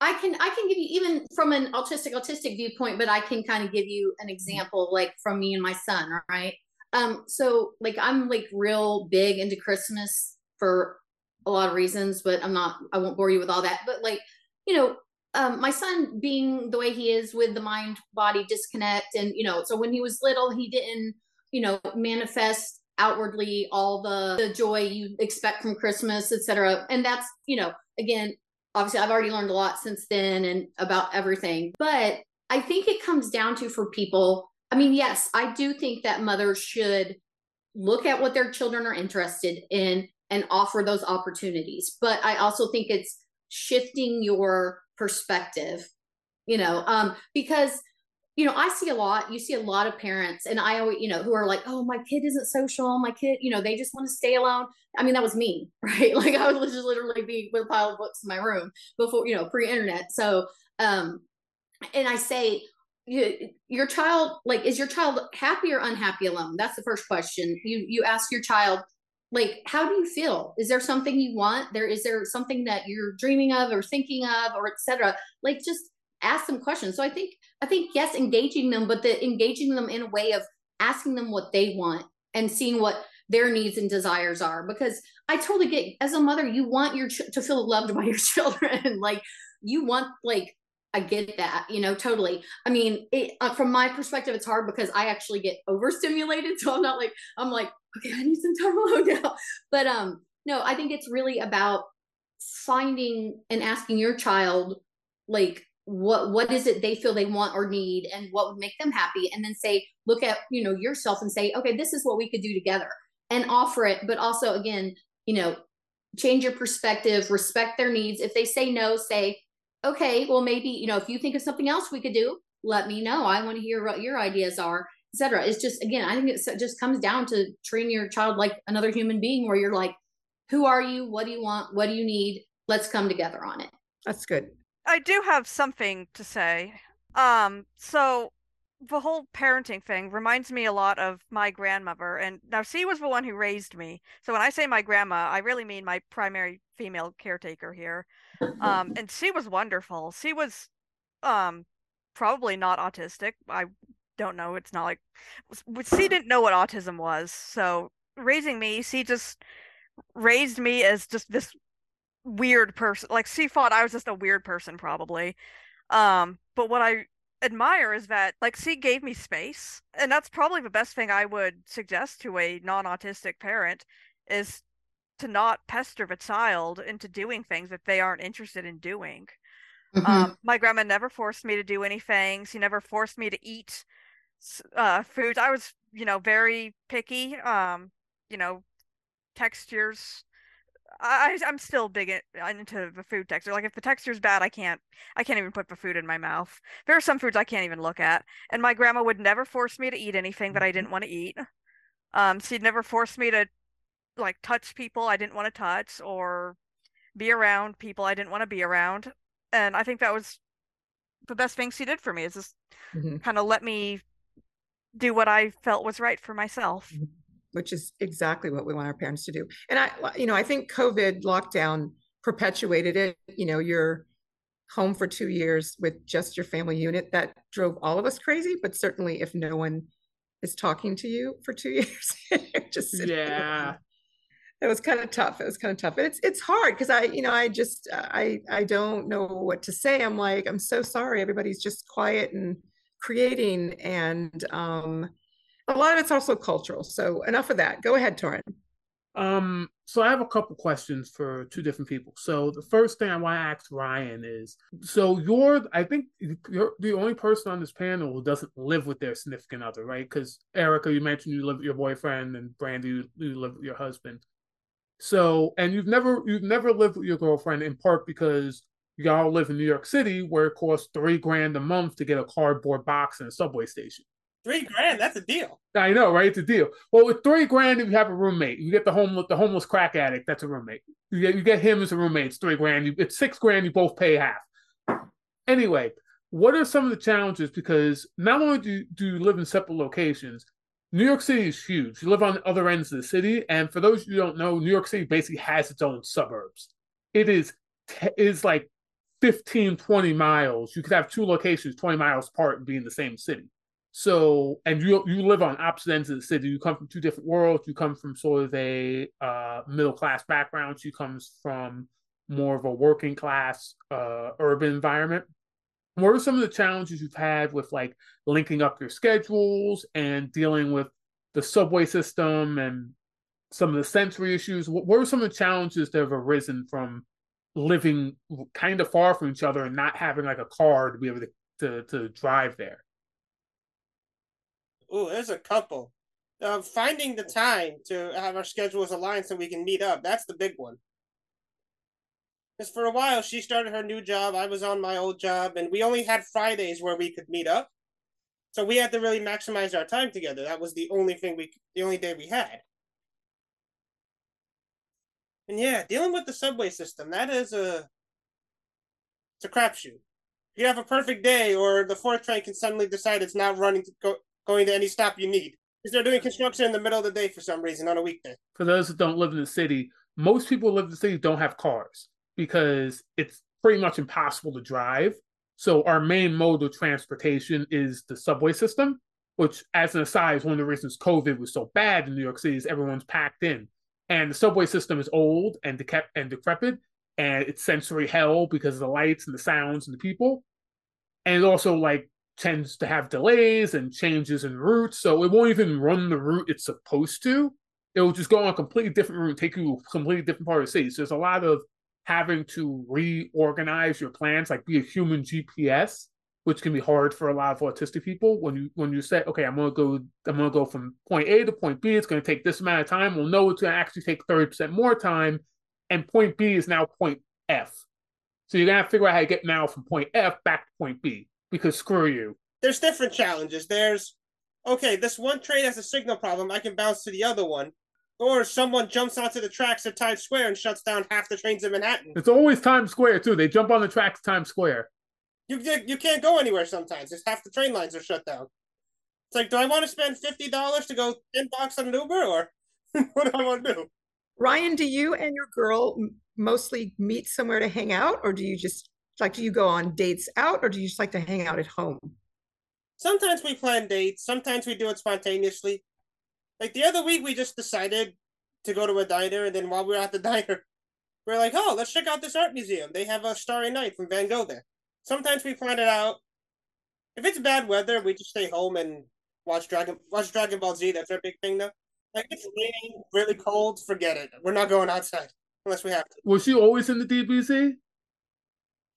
I can I can give you even from an autistic autistic viewpoint, but I can kind of give you an example like from me and my son, right? Um, so like I'm like real big into Christmas for a lot of reasons, but I'm not I won't bore you with all that. But like, you know, um, my son being the way he is with the mind body disconnect, and you know, so when he was little, he didn't, you know, manifest outwardly all the the joy you expect from Christmas, etc. And that's, you know, again, obviously I've already learned a lot since then and about everything. But I think it comes down to for people, I mean, yes, I do think that mothers should look at what their children are interested in and offer those opportunities. But I also think it's shifting your perspective, you know, um, because you know, I see a lot, you see a lot of parents, and I always, you know, who are like, oh, my kid isn't social. My kid, you know, they just want to stay alone. I mean, that was me, *laughs* right? Like I would just literally be with a pile of books in my room before, you know, pre internet. So, um, and I say, you, your child, like, is your child happy or unhappy alone? That's the first question. You, you ask your child, like, how do you feel? Is there something you want? There, is there something that you're dreaming of or thinking of or etc. Like, just ask them questions. So I think I think yes, engaging them, but the engaging them in a way of asking them what they want and seeing what their needs and desires are. Because I totally get as a mother, you want your ch- to feel loved *laughs* by your children. like you want like I get that, you know, totally. I mean, it, uh, from my perspective, it's hard because I actually get overstimulated. *laughs* So I'm not like, I'm like, okay, I need some time alone now. But um, no, I think it's really about finding and asking your child, like, what what is it they feel they want or need and what would make them happy and then say look at you know yourself and say okay this is what we could do together and offer it but also again you know change your perspective respect their needs. If they say no say okay well maybe you know if you think of something else we could do let me know. I want to hear what your ideas are etc it's just again i think it just comes down to treating your child like another human being where you're like who are you? What do you want? What do you need? Let's come together on it. That's good I do have something to say. Um, so the whole parenting thing reminds me a lot of my grandmother. And now she was the one who raised me. So when I say my grandma, I really mean my primary female caretaker here. Um, *laughs* and she was wonderful. She was um probably not autistic. I don't know. It's not like she didn't know what autism was. So raising me, she just raised me as just this weird person. Like she thought I was just a weird person, probably. Um, but what I admire is that like she gave me space, and that's probably the best thing I would suggest to a non-autistic parent is to not pester the child into doing things that they aren't interested in doing. Mm-hmm. Um, my grandma never forced me to do anything. She never forced me to eat uh, foods. I was, you know, very picky. Um, you know, textures I I'm still big into the food texture. Like if the texture's bad, I can't I can't even put the food in my mouth. There are some foods I can't even look at. And my grandma would never force me to eat anything that I didn't mm-hmm. want to eat. Um, she'd never force me to like touch people I didn't want to touch or be around people I didn't want to be around. And I think that was the best thing she did for me is just mm-hmm. kind of let me do what I felt was right for myself. Mm-hmm which is exactly what we want our parents to do. And I, you know, I think COVID lockdown perpetuated it. You know, you're home for two years with just your family unit. That drove all of us crazy. But certainly, if no one is talking to you for two *laughs* years, just yeah. It was kind of tough. It was kind of tough. And it's it's hard because I, you know, I just I I don't know what to say. I'm like, I'm so sorry. Everybody's just quiet and creating and um a lot of it's also cultural. So enough of that. Go ahead, Torrin. Um, so I have a couple questions for two different people. So the first thing I want to ask Ryan is, so you're, I think you're the only person on this panel who doesn't live with their significant other, right? Because Erika, you mentioned you live with your boyfriend, and Brandi, you, you live with your husband. So, and you've never, you've never lived with your girlfriend in part because y'all live in New York City, where it costs three grand a month to get a cardboard box in a subway station. Three grand, that's a deal. I know, right? It's a deal. Well, with three grand, if you have a roommate, you get the homeless, the homeless crack addict. That's a roommate. You get you get him as a roommate. It's three grand. You, it's six grand. You both pay half. Anyway, what are some of the challenges? Because not only do, do you live in separate locations, New York City is huge. You live on the other ends of the city, and for those you who don't know, New York City basically has its own suburbs. It is is like 15, 20 miles. You could have two locations 20 miles apart and be in the same city. So, and you you live on opposite ends of the city. You come from two different worlds. You come from sort of a uh, middle class background. She comes from more of a working class uh, urban environment. What are some of the challenges you've had with like linking up your schedules and dealing with the subway system and some of the sensory issues? What, what are some of the challenges that have arisen from living kind of far from each other and not having like a car to be able to, to, to drive there? Oh, there's a couple. Uh, finding the time to have our schedules aligned so we can meet up. That's the big one. Because for a while, she started her new job. I was on my old job, and we only had Fridays where we could meet up. So we had to really maximize our time together. That was the only thing we, the only day we had. And yeah, dealing with the subway system, that is a, it's a crapshoot. You have a perfect day, or the fourth train can suddenly decide it's not running to go, going to any stop you need. Because they're doing construction in the middle of the day for some reason on a weekday. For those that don't live in the city, most people who live in the city don't have cars because it's pretty much impossible to drive. So our main mode of transportation is the subway system, which, as an aside, is one of the reasons COVID was so bad in New York City is everyone's packed in. And the subway system is old and, decep- and decrepit, and it's sensory hell because of the lights and the sounds and the people. And it also like tends to have delays and changes in routes, so it won't even run the route it's supposed to. It will just go on a completely different route, take you to a completely different part of the city. So there's a lot of having to reorganize your plans, like be a human GPS, which can be hard for a lot of autistic people. When you when you say, okay, I'm gonna go, I'm gonna go from point A to point B. It's gonna take this amount of time. We'll know it's gonna actually take thirty percent more time, and point B is now point F. So you're gonna have to figure out how to get now from point F back to point B because screw you. There's different challenges. There's okay, this one train has a signal problem. I can bounce to the other one. Or someone jumps onto the tracks at Times Square and shuts down half the trains in Manhattan. It's always Times Square too. They jump on the tracks Times Square. You you can't go anywhere sometimes. It's half the train lines are shut down. It's like, do I want to spend fifty dollars to go ten bucks on an Uber, or *laughs* what do I want to do? Ryan, do you and your girl mostly meet somewhere to hang out, or do you just like do you go on dates out, or do you just like to hang out at home? Sometimes we plan dates. Sometimes we do it spontaneously. Like the other week, we just decided to go to a diner, and then while we were at the *laughs* diner, we are like, "Oh, let's check out this art museum. They have a Starry Night from Van Gogh there." Sometimes we plan it out. If it's bad weather, we just stay home and watch Dragon watch Dragon Ball Z. That's our big thing, though. Like it's raining, really cold. Forget it. We're not going outside unless we have to. Was she always in the DBZ?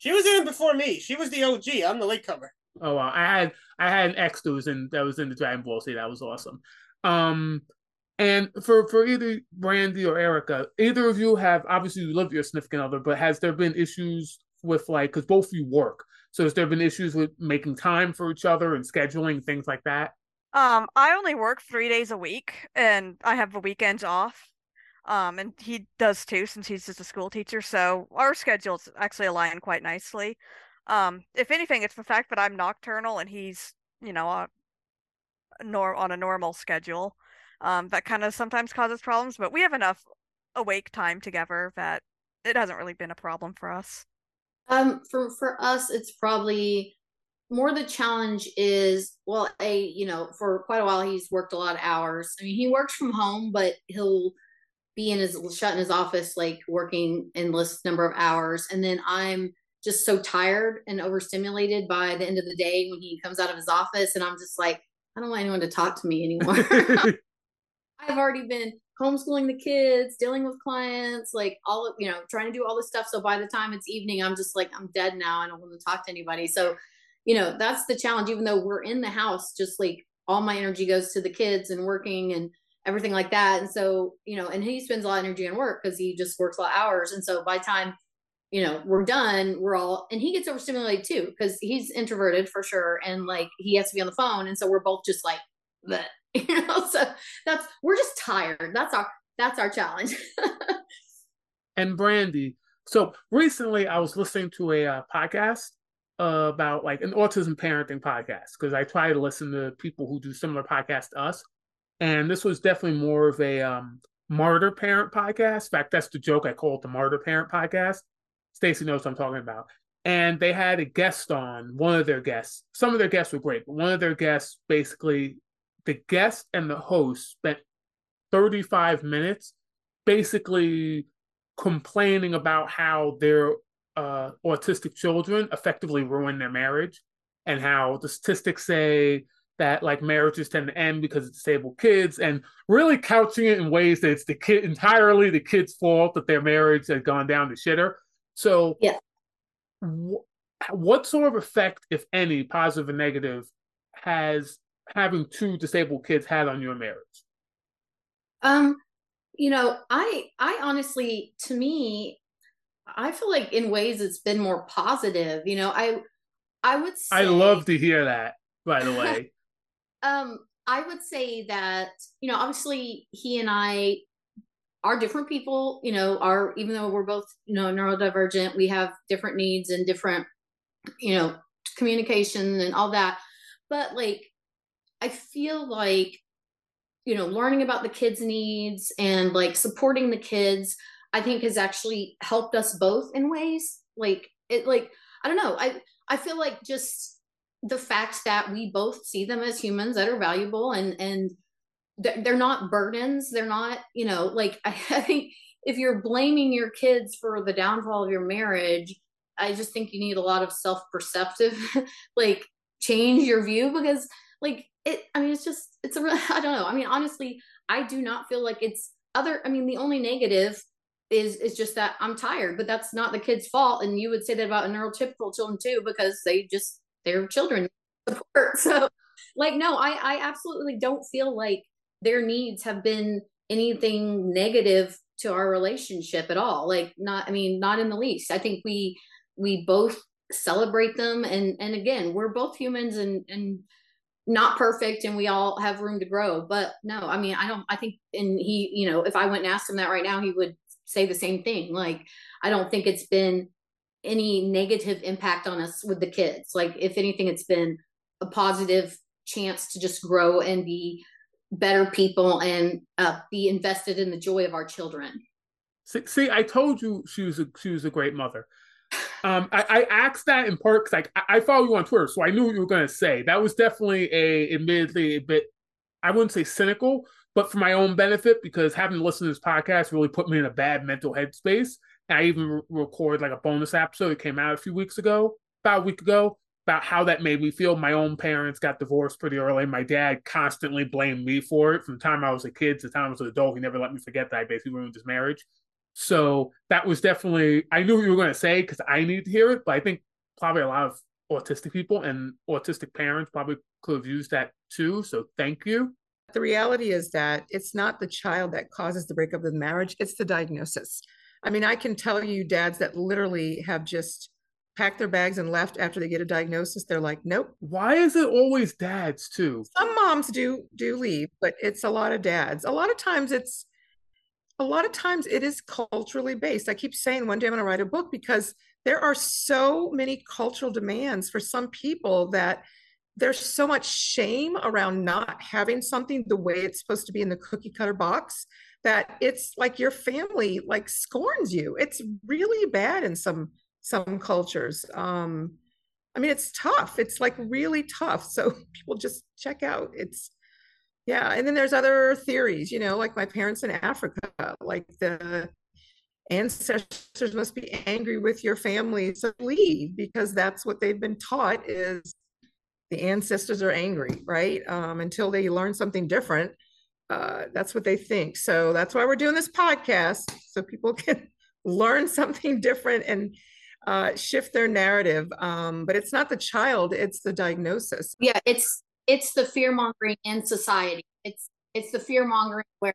She was in it before me. She was the OG. I'm the latecomer. Oh wow! I had I had an ex that was in that was in the Dragon Ball Z. That was awesome. Um, and for for either Brandi or Erika, either of you have obviously you love your significant other, but has there been issues with like because both of you work? So has there been issues with making time for each other and scheduling things like that? Um, I only work three days a week, and I have the weekends off. Um, and he does too, since he's just a school teacher. So our schedules actually align quite nicely. Um, if anything, it's the fact that I'm nocturnal and he's, you know, a, nor on a normal schedule. Um, that kind of sometimes causes problems, but we have enough awake time together that it hasn't really been a problem for us. Um, for for us, it's probably more the challenge is well, a you know, for quite a while he's worked a lot of hours. I mean, he works from home, but he'll be in his shut in his office like working endless number of hours, and then I'm just so tired and overstimulated by the end of the day when he comes out of his office, and I'm just like, I don't want anyone to talk to me anymore. *laughs* *laughs* I've already been homeschooling the kids, dealing with clients, like all of, you know, trying to do all this stuff. So by the time it's evening, I'm just like, I'm dead now. I don't want to talk to anybody. So, you know, that's the challenge. Even though we're in the house, just like all my energy goes to the kids and working and everything like that. And so, you know, and he spends a lot of energy on work because he just works a lot of hours. And so by time you know we're done we're all and he gets overstimulated too because he's introverted for sure. And like he has to be on the phone. And so we're both just like that *laughs* you know so that's we're just tired. That's our that's our challenge. *laughs* And Brandi so recently i was listening to a uh, podcast uh, about like an autism parenting podcast because i try to listen to people who do similar podcasts to us and this was definitely more of a um, martyr parent podcast in fact that's the joke i call it the martyr parent podcast Stacy knows what I'm talking about. and they had a guest on one of their guests. Some of their guests were great, but one of their guests basically, the guest and the host spent 35 minutes basically complaining about how their uh, autistic children effectively ruin their marriage and how the statistics say that like marriages tend to end because of disabled kids and really couching it in ways that it's the kid entirely the kid's fault that their marriage has gone down the shitter. So yeah. wh- what sort of effect if any positive or negative has having two disabled kids had on your marriage? Um you know i i honestly to me i feel like in ways it's been more positive you know i i would say i love to hear that by the *laughs* way um i would say that you know obviously he and i are different people you know are even though we're both you know neurodivergent we have different needs and different you know communication and all that. But like i feel like you know learning about the kids needs and like supporting the kids i think has actually helped us both in ways. Like it like i don't know i i feel like just the fact that we both see them as humans that are valuable and and they're not burdens. They're not you know like *laughs* i think if you're blaming your kids for the downfall of your marriage i just think you need a lot of self-perceptive *laughs* like change your view because like it i mean it's just it's a real *laughs* i don't know. I mean honestly i do not feel like it's other i mean the only negative is is just that i'm tired but that's not the kid's fault. And you would say that about a neurotypical children too because they just they're children support. *laughs* So like no i i absolutely don't feel like their needs have been anything negative to our relationship at all. Like not i mean not in the least. I think we we both celebrate them. And and again we're both humans and and not perfect and we all have room to grow. But no i mean i don't i think and he you know if i went and asked him that right now he would say the same thing. Like i don't think it's been any negative impact on us with the kids like if anything it's been a positive chance to just grow and be better people and uh, be invested in the joy of our children. See, see, I told you she was a she was a great mother. Um, I, I asked that in part because I, I follow you on Twitter, so I knew what you were going to say. That was definitely a, admittedly, a bit, I wouldn't say cynical, but for my own benefit, because having to listen to this podcast really put me in a bad mental headspace. I even re- recorded like a bonus episode. It came out a few weeks ago, about a week ago, about how that made me feel. My own parents got divorced pretty early. My dad constantly blamed me for it from the time I was a kid to the time I was an adult. He never let me forget that I basically ruined his marriage. So that was definitely, I knew what you were going to say because I needed to hear it, but I think probably a lot of autistic people and autistic parents probably could have used that too. So thank you. The reality is that it's not the child that causes the breakup of the marriage, it's the diagnosis. I mean, I can tell you dads that literally have just packed their bags and left after they get a diagnosis they're like nope. Why is it always dads too? Some moms do do leave but it's a lot of dads. A lot of times it's a lot of times it is culturally based. I keep saying one day i'm going to write a book because there are so many cultural demands for some people that there's so much shame around not having something the way it's supposed to be in the cookie cutter box that it's like your family like scorns you it's really bad in some some cultures. Um, I mean, it's tough. It's like really tough. So *laughs* people just check out. It's yeah. And then there's other theories, you know, like my parents in Africa, like the ancestors must be angry with your family so leave because that's what they've been taught is the ancestors are angry, right? Um, until they learn something different. Uh, that's what they think. So that's why we're doing this podcast so people *laughs* can learn something different and uh, shift their narrative. Um, but it's not the child; it's the diagnosis. Yeah, it's it's the fear mongering in society. It's it's the fear mongering where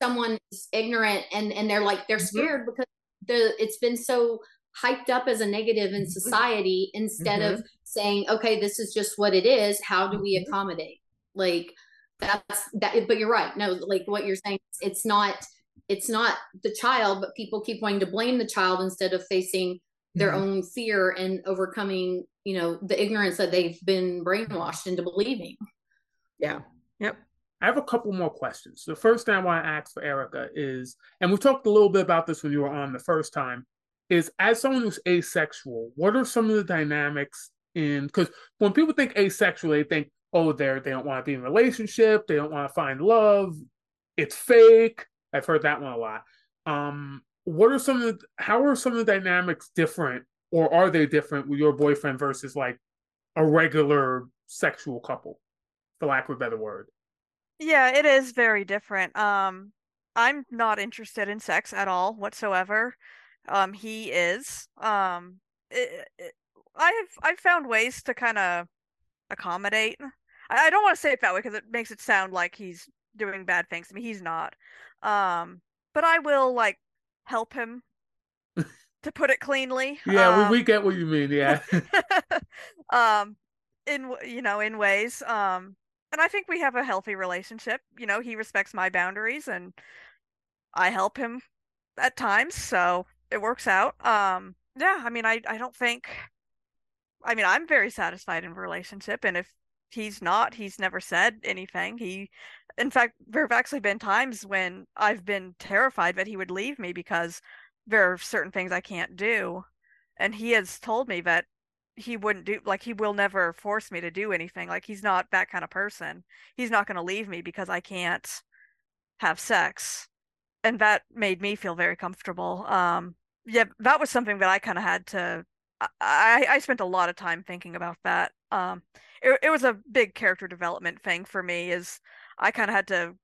someone is ignorant and and they're like they're mm-hmm. scared mm-hmm. because the it's been so hyped up as a negative in mm-hmm. society instead mm-hmm. of saying okay this is just what it is how do we mm-hmm. accommodate like that's that but you're right no like what you're saying it's not it's not the child but people keep wanting to blame the child instead of facing their mm-hmm. own fear and overcoming you know the ignorance that they've been brainwashed into believing yeah yep I have a couple more questions. The first thing I want to ask for Erika is, and we talked a little bit about this when you were on the first time. is as someone who's asexual, what are some of the dynamics in because when people think asexual, they think, oh, they're they don't want to be in a relationship, they don't want to find love, it's fake. I've heard that one a lot. Um, what are some of the how are some of the dynamics different, or are they different with your boyfriend versus like a regular sexual couple, for lack of a better word? Yeah, it is very different. Um, I'm not interested in sex at all whatsoever. Um, he is. Um, it, it, I've I've found ways to kind of accommodate. I, I don't want to say it that way because it makes it sound like he's doing bad things. I mean, he's not. Um, but I will like help him *laughs* to put it cleanly. Yeah, um, we, we get what you mean. Yeah. *laughs* um, in you know in ways. Um, and I think we have a healthy relationship. You know, he respects my boundaries and I help him at times, so it works out. Um, yeah, I mean, I I don't think. I mean, I'm very satisfied in relationship, and if he's not, he's never said anything. He, in fact, there have actually been times when I've been terrified that he would leave me because there are certain things I can't do, and he has told me that he wouldn't do like he will never force me to do anything. Like he's not that kind of person. He's not going to leave me because i can't have sex and that made me feel very comfortable. Um yeah that was something that i kind of had to i i spent a lot of time thinking about that um it, it was a big character development thing for me is i kind of had to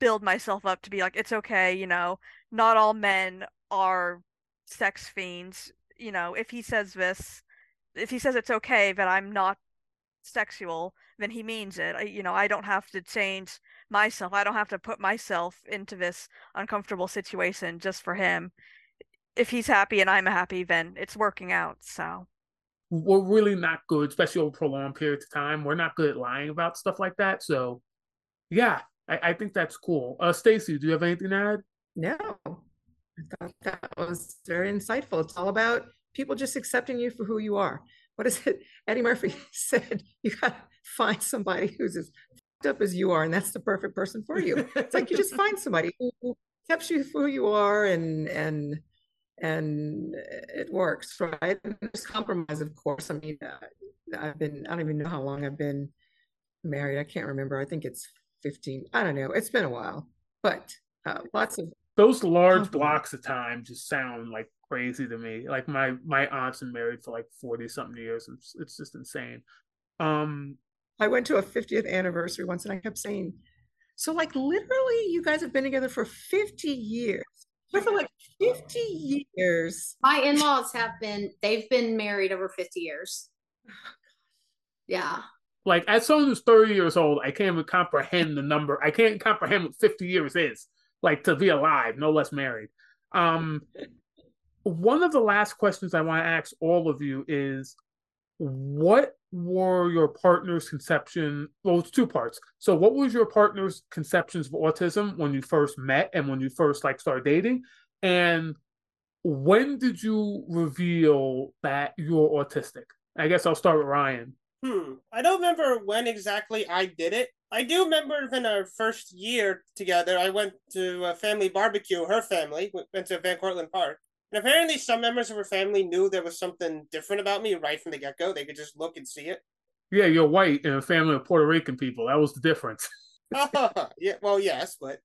build myself up to be like it's okay you know not all men are sex fiends you know if he says this if he says it's okay that I'm not sexual, then he means it. I, you know, I don't have to change myself. I don't have to put myself into this uncomfortable situation just for him. If he's happy and I'm happy, then it's working out. So we're really not good, especially over prolonged periods of time. We're not good at lying about stuff like that. So yeah, I, I think that's cool. Uh Stacy, do you have anything to add? No. I thought that was very insightful. It's all about people just accepting you for who you are. What is it? *laughs* Eddie Murphy *laughs* said, you got to find somebody who's as up as you are, and that's the perfect person for you. It's like you just find somebody who *laughs* accepts you for who you are and and and it works, right? And there's compromise, of course. I mean, uh, I've been, I don't even know how long I've been married. I can't remember. I think it's 15. I don't know. It's been a while, but uh, lots of those large blocks of time just sound like crazy to me. Like my my aunt's been married for like forty something years. It's it's just insane. Um, I went to a 50th anniversary once, and I kept saying, "So like literally, you guys have been together for 50 years." But for like *laughs* 50 years. My in-laws have been they've been married over 50 years. *sighs* Yeah. Like as someone who's 30 years old, I can't even comprehend the number. I can't comprehend what 50 years is. Like to be alive, no less married. Um one of the last questions I want to ask all of you is what were your partner's conception? Well, it's two parts. So, what was your partner's conceptions of autism when you first met and when you first like started dating? And when did you reveal that you're autistic? I guess I'll start with Ryan. Hmm. I don't remember when exactly I did it. I do remember in our first year together, I went to a family barbecue. Her family went to Van Cortlandt Park, and apparently, some members of her family knew there was something different about me right from the get go. They could just look and see it. Yeah, you're white in a family of Puerto Rican people. That was the difference. *laughs* *laughs* yeah, well, yes, but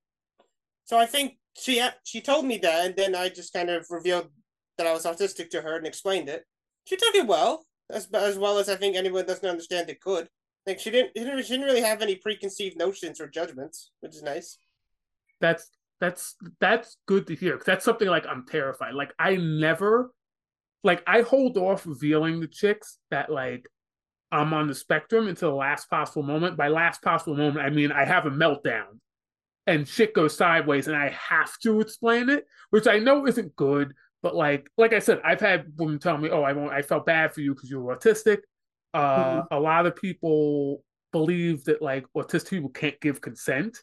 so I think she she told me that, and then I just kind of revealed that I was autistic to her and explained it. She took it well, as as well as I think anyone doesn't understand it could. Like she didn't, she didn't really have any preconceived notions or judgments, which is nice. That's that's that's good to hear. Cause that's something like I'm terrified. Like I never, like I hold off revealing the chicks that like I'm on the spectrum until the last possible moment. By last possible moment, I mean I have a meltdown and shit goes sideways and I have to explain it, which I know isn't good. But like, like I said, I've had women tell me, "Oh, I won't, I felt bad for you because you were autistic." Uh, mm-hmm. A lot of people believe that like autistic people can't give consent,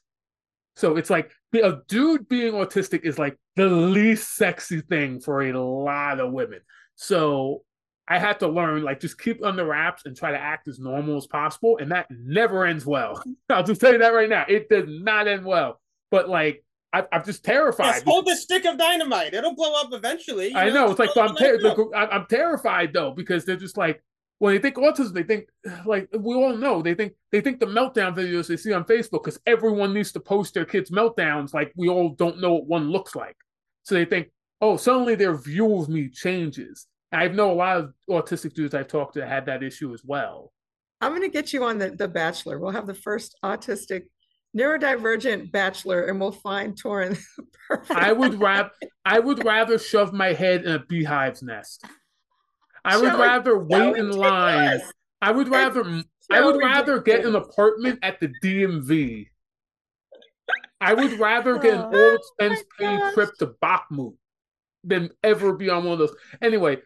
so it's like a dude being autistic is like the least sexy thing for a lot of women. So I had to learn like just keep under wraps and try to act as normal as possible, and that never ends well. *laughs* I'll just tell you that right now. It does not end well. But like I, I'm just terrified. Yes, hold the stick of dynamite. It'll blow up eventually. you I know it's like, but I'm, ter- like, I'm terrified though because they're just like when they think autism, they think like we all know they think they think the meltdown videos they see on Facebook because everyone needs to post their kids' meltdowns. Like we all don't know what one looks like, so they think, oh, suddenly their view of me changes. I know a lot of autistic dudes I've talked to had that issue as well. I'm going to get you on the, the Bachelor. We'll have the first autistic neurodivergent bachelor and we'll find Torrin. *laughs* I would rather I would rather shove my head in a beehive's nest. I would rather wait in line. ridiculous. I would rather I would rather get an apartment at the DMV. I would rather get an all expense paid trip to Bakhmut than ever be on one of those. Anyway,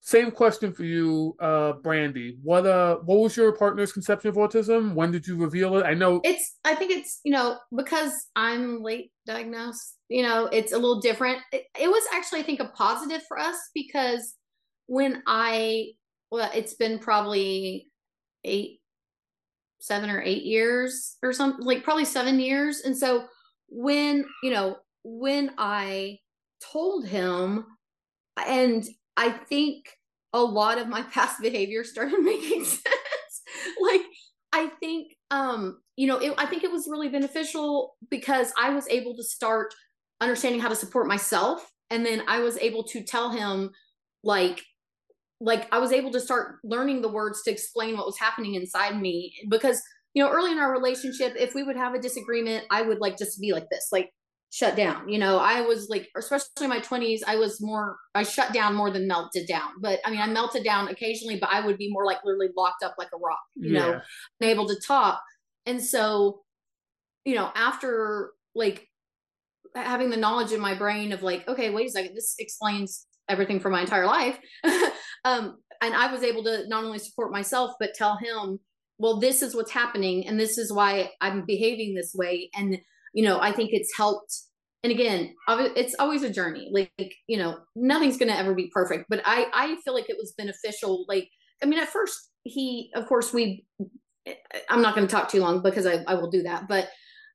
same question for you, uh, Brandi. What uh what was your partner's conception of autism? When did you reveal it? I know it's i think it's you know because i'm late diagnosed you know it's a little different it, it was actually i think a positive for us because when i well it's been probably eight seven or eight years or something like probably seven years. And so when you know when i told him and i think a lot of my *laughs* past behavior started *laughs* making sense. Like i think um you know it, i think it was really beneficial because i was able to start understanding how to support myself. And then i was able to tell him like like i was able to start learning the words to explain what was happening inside me because you know early in our relationship if we would have a disagreement i would like just be like this like shut down you know i was like especially in my 20s i was more i shut down more than melted down but i mean i melted down occasionally but i would be more like literally locked up like a rock you know yeah. able to talk. And so, you know, after like having the knowledge in my brain of like, okay, wait a second, this explains everything for my entire life. *laughs* um, and I was able to not only support myself, but tell him, well, this is what's happening and this is why I'm behaving this way. And, you know, I think it's helped. And again, it's always a journey. Like, you know, nothing's going to ever be perfect, but I, I feel like it was beneficial. Like, I mean, at first he, of course, we I'm not going to talk too long because I, I will do that. But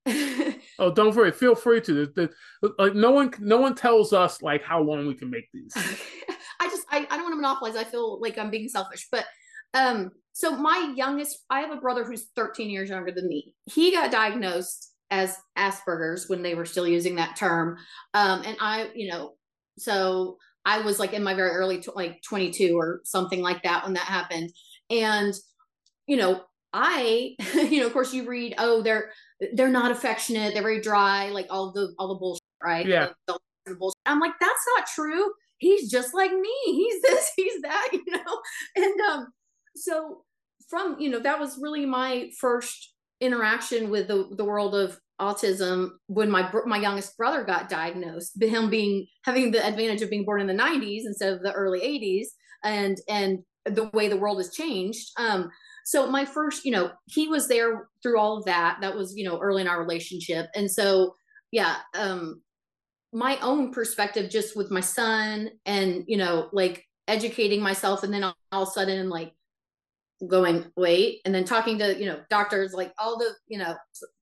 *laughs* Oh, don't worry. Feel free to. The, the, like no one, no one tells us like how long we can make these. *laughs* I just I, I don't want to monopolize. I feel like I'm being selfish. But um, so my youngest, I have a brother who's 13 years younger than me. He got diagnosed as Asperger's when they were still using that term. Um, and I, you know, so I was like in my very early, tw- like 22 or something like that when that happened. And, you know, I, *laughs* you know, of course you read, oh, they're, they're not affectionate. They're very dry, like all the, all the bullshit, right? Yeah. The- the bullshit. I'm like, that's not true. He's just like me. He's *laughs* this, he's that, *laughs* you know? And, um, so from, you know, that was really my first interaction with the, the world of autism when my my youngest brother got diagnosed but him being having the advantage of being born in the 90s instead of the early 80s and and the way the world has changed um so my first you know he was there through all of that. That was you know early in our relationship. And so yeah um my own perspective just with my son and you know like educating myself and then all, all of a sudden like going wait and then talking to you know doctors like all the you know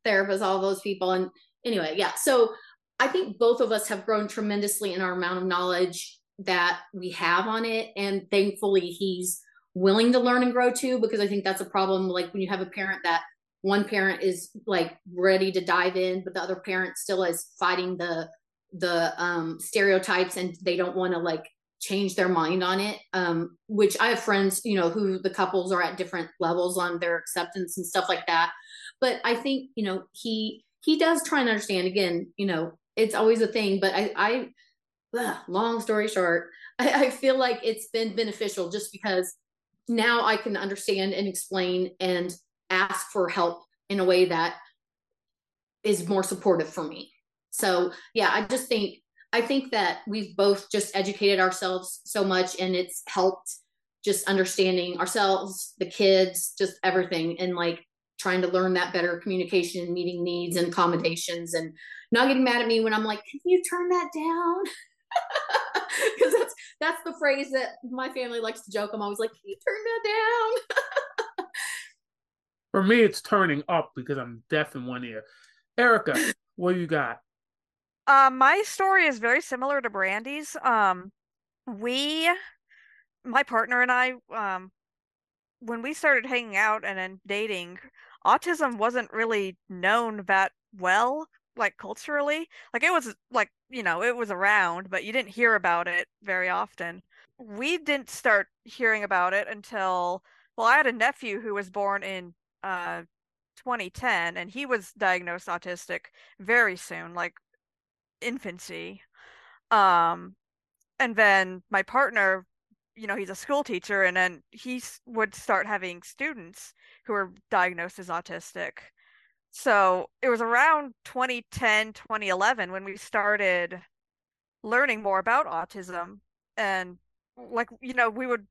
therapists all those people. And anyway yeah. So i think both of us have grown tremendously in our amount of knowledge that we have on it. And thankfully he's willing to learn and grow too because i think that's a problem like when you have a parent that one parent is like ready to dive in but the other parent still is fighting the the um stereotypes and they don't want to like change their mind on it. Um which i have friends you know who the couples are at different levels on their acceptance and stuff like that. But i think you know he he does try and understand again you know it's always a thing but i i ugh, long story short *laughs* I, I feel like it's been beneficial just because now i can understand and explain and ask for help in a way that is more supportive for me so yeah i just think I think that we've both just educated ourselves so much and it's helped just understanding ourselves, the kids, just everything and like trying to learn that better communication, meeting needs and accommodations and not getting mad at me when I'm like, can you turn that down? *laughs* *laughs* Because that's that's the phrase that my family likes to joke. I'm always like, can you turn that down? *laughs* For me, it's turning up because I'm deaf in one ear. Erika, *laughs* what do you got? Um, my story is very similar to Brandi's. Um, we, my partner and I, um, when we started hanging out and then dating, autism wasn't really known that well, like culturally. Like it was like, you know, it was around, but you didn't hear about it very often. We didn't start hearing about it until, well, I had a nephew who was born in uh 2010 and he was diagnosed autistic very soon, like infancy. Um and then my partner you know he's a school teacher and then he would start having students who were diagnosed as autistic so it was around 2010 2011 when we started learning more about autism and like you know we would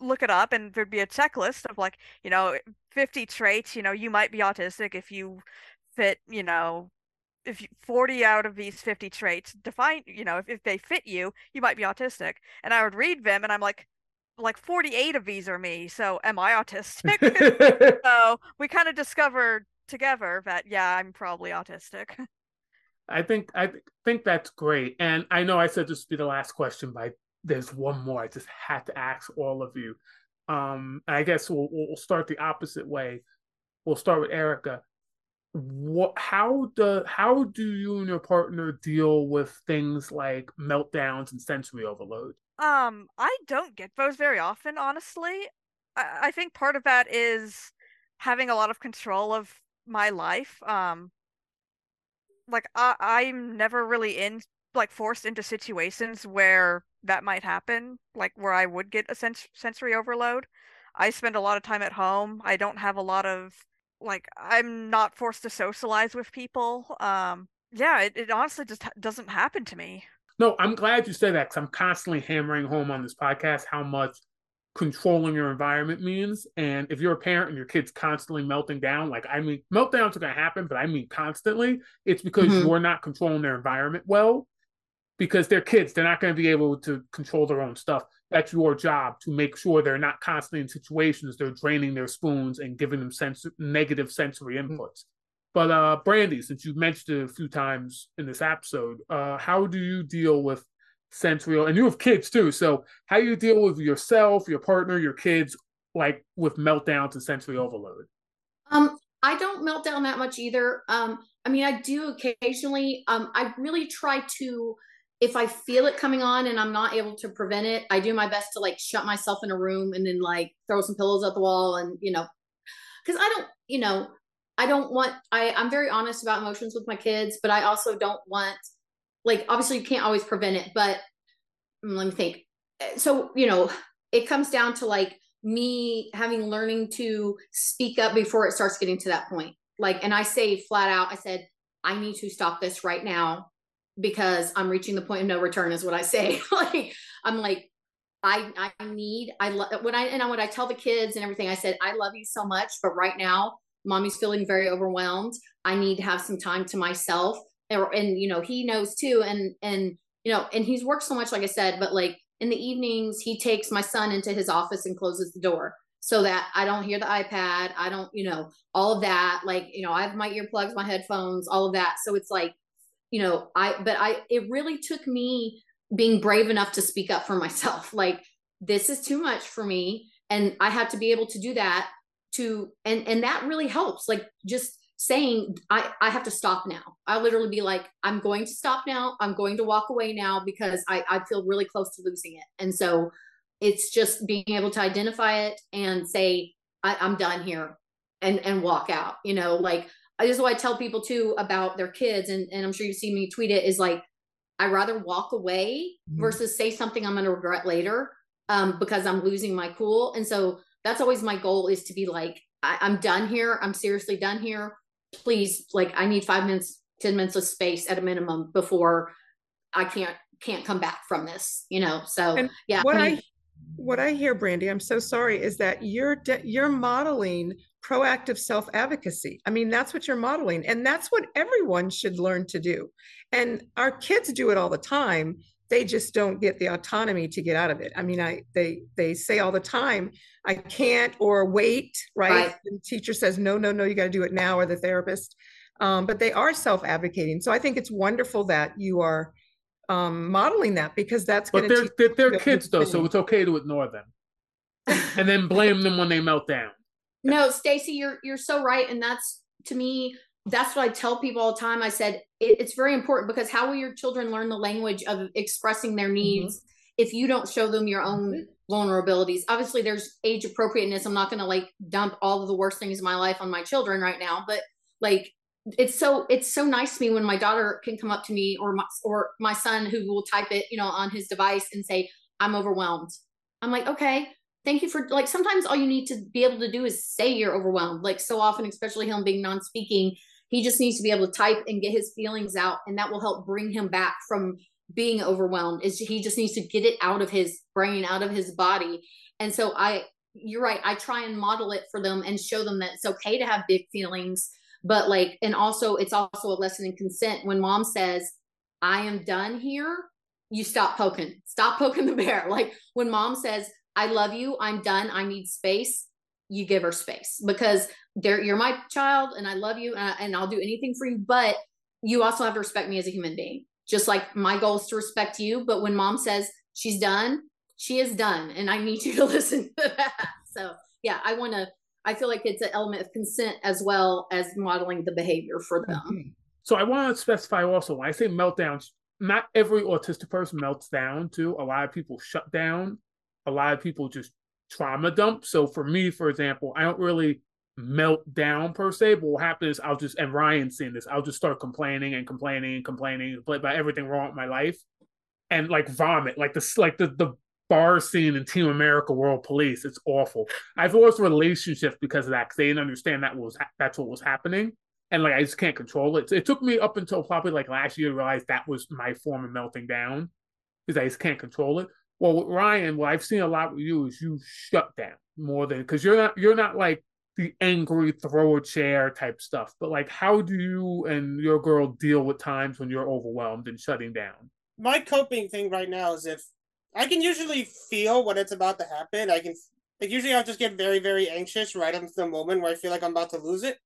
look it up and there'd be a checklist of like you know 50 traits you know you might be autistic if you fit you know if you, 40 out of these 50 traits define you know if, if they fit you you might be autistic. And i would read them and i'm like like 48 of these are me so am i autistic? *laughs* *laughs* So we kind of discovered together that yeah i'm probably autistic. *laughs* I think i think that's great. And i know i said this would be the last question but there's one more i just had to ask all of you. Um i guess we'll, we'll start the opposite way. We'll start with Erika. What how do how do you and your partner deal with things like meltdowns and sensory overload? Um i don't get those very often honestly. I, I think part of that is having a lot of control of my life um like I, i'm never really in like forced into situations where that might happen like where i would get a sens- sensory overload i spend a lot of time at home i don't have a lot of like I'm not forced to socialize with people. Um, yeah, it, it honestly just doesn't happen to me. No, I'm glad you said that because I'm constantly hammering home on this podcast how much controlling your environment means. And if you're a parent and your kid's constantly melting down, like I mean, meltdowns are going to happen, but I mean constantly, it's because mm-hmm. you're not controlling their environment well. Because they're kids, they're not going to be able to control their own stuff that's your job to make sure they're not constantly in situations they're draining their spoons and giving them sens- negative sensory mm-hmm. inputs. But uh, Brandi, since you've mentioned it a few times in this episode, uh, how do you deal with sensory? And you have kids too, so how you deal with yourself, your partner, your kids, like with meltdowns and sensory overload? Um, I don't melt down that much either. Um, I mean, I do occasionally. Um, I really try to if I feel it coming on and I'm not able to prevent it, I do my best to like shut myself in a room and then like throw some pillows at the wall and you know, because I don't, you know, I don't want. I I'm very honest about emotions with my kids, but I also don't want like obviously you can't always prevent it, but mm, let me think. So you know, it comes down to like me having learning to speak up before it starts getting to that point. Like, and I say flat out, I said, I need to stop this right now because I'm reaching the point of no return is what I say. *laughs* like I'm like I I need I love when I and when I tell the kids and everything I said I love you so much but right now mommy's feeling very overwhelmed. I need to have some time to myself and, and you know he knows too and and you know and he's worked so much like I said but like in the evenings he takes my son into his office and closes the door so that I don't hear the iPad. I don't, you know, all of that. Like, you know, I have my earplugs, my headphones, all of that. So it's like you know, I, but I, it really took me being brave enough to speak up for *laughs* myself. Like, this is too much for me. And I had to be able to do that to, and, and that really helps. Like, just saying, I, I have to stop now. I literally be like, I'm going to stop now. I'm going to walk away now because I, I feel really close to losing it. And so it's just being able to identify it and say, I, I'm done here and, and walk out, you know, like this is what I tell people too about their kids, and, and I'm sure you've seen me tweet it is like, I rather walk away mm-hmm. versus say something I'm going to regret later um, because I'm losing my cool. And so that's always my goal is to be like, I, I'm done here. I'm seriously done here. Please, like, I need five minutes, 10 minutes of space at a minimum before I can't can't come back from this you know so and yeah what I, mean, I what i hear Brandi i'm so sorry is that you're de- you're modeling proactive self advocacy. I mean, that's what you're modeling. And that's what everyone should learn to do. And our kids do it all the time. They just don't get the autonomy to get out of it. I mean, I they they say all the time, I can't or wait, right? right. And teacher says, no, no, no, you got to do it now, or the therapist. um, but they are self-advocating. So I think it's wonderful that you are um, modeling that because that's But going to they're teach they're, they're kids though, so it's okay to ignore them *laughs* and then blame them when they melt down. No, Stacy, you're you're so right, and that's to me. That's what I tell people all the time. I said it, it's very important because how will your children learn the language of expressing their mm-hmm. needs if you don't show them your own vulnerabilities? Obviously, there's age appropriateness. I'm not going to like dump all of the worst things in my life on my children right now, but like it's so it's so nice to me when my daughter can come up to me or my or my son who will type it, you know, on his device and say, "I'm overwhelmed." I'm like, okay, thank you for like sometimes all you need to be able to do is say you're overwhelmed like so often especially him being non-speaking he just needs to be able to type and get his feelings out and that will help bring him back from being overwhelmed is he just needs to get it out of his brain out of his body and so i you're right i try and model it for them and show them that it's okay to have big feelings but like and also it's also a lesson in consent when mom says i am done here you stop poking stop poking the bear *laughs* like when mom says I love you. I'm done. I need space. You give her space because you're my child and I love you and, I, and I'll do anything for you. But you also have to respect me as a human being. Just like my goal is to respect you. But when mom says she's done, she is done. And I need *laughs* you to listen to that. So yeah, I want to, I feel like it's an element of consent as well as modeling the behavior for them. So I want to specify also when I say meltdowns, not every autistic person melts down too. A lot of people shut down. A lot of people just trauma dump. So for me, for example, I don't really melt down per se, but what happens I'll just and Ryan's seen this, I'll just start complaining and complaining and complaining about everything wrong with my life. And like vomit, like this like the the bar scene in Team America World Police. It's awful. I've lost relationships because of that because they didn't understand that was that's what was happening and like I just can't control it. It took me up until probably like last year to realize that was my form of melting down because I just can't control it. Well, Ryan, what I've seen a lot with you is you shut down more than because you're not you're not like the angry throw a chair type stuff, but like how do you and your girl deal with times when you're overwhelmed and shutting down? My coping thing right now is if I can usually feel when it's about to happen. I can like usually I'll just get very very anxious right up to the moment where I feel like I'm about to lose it,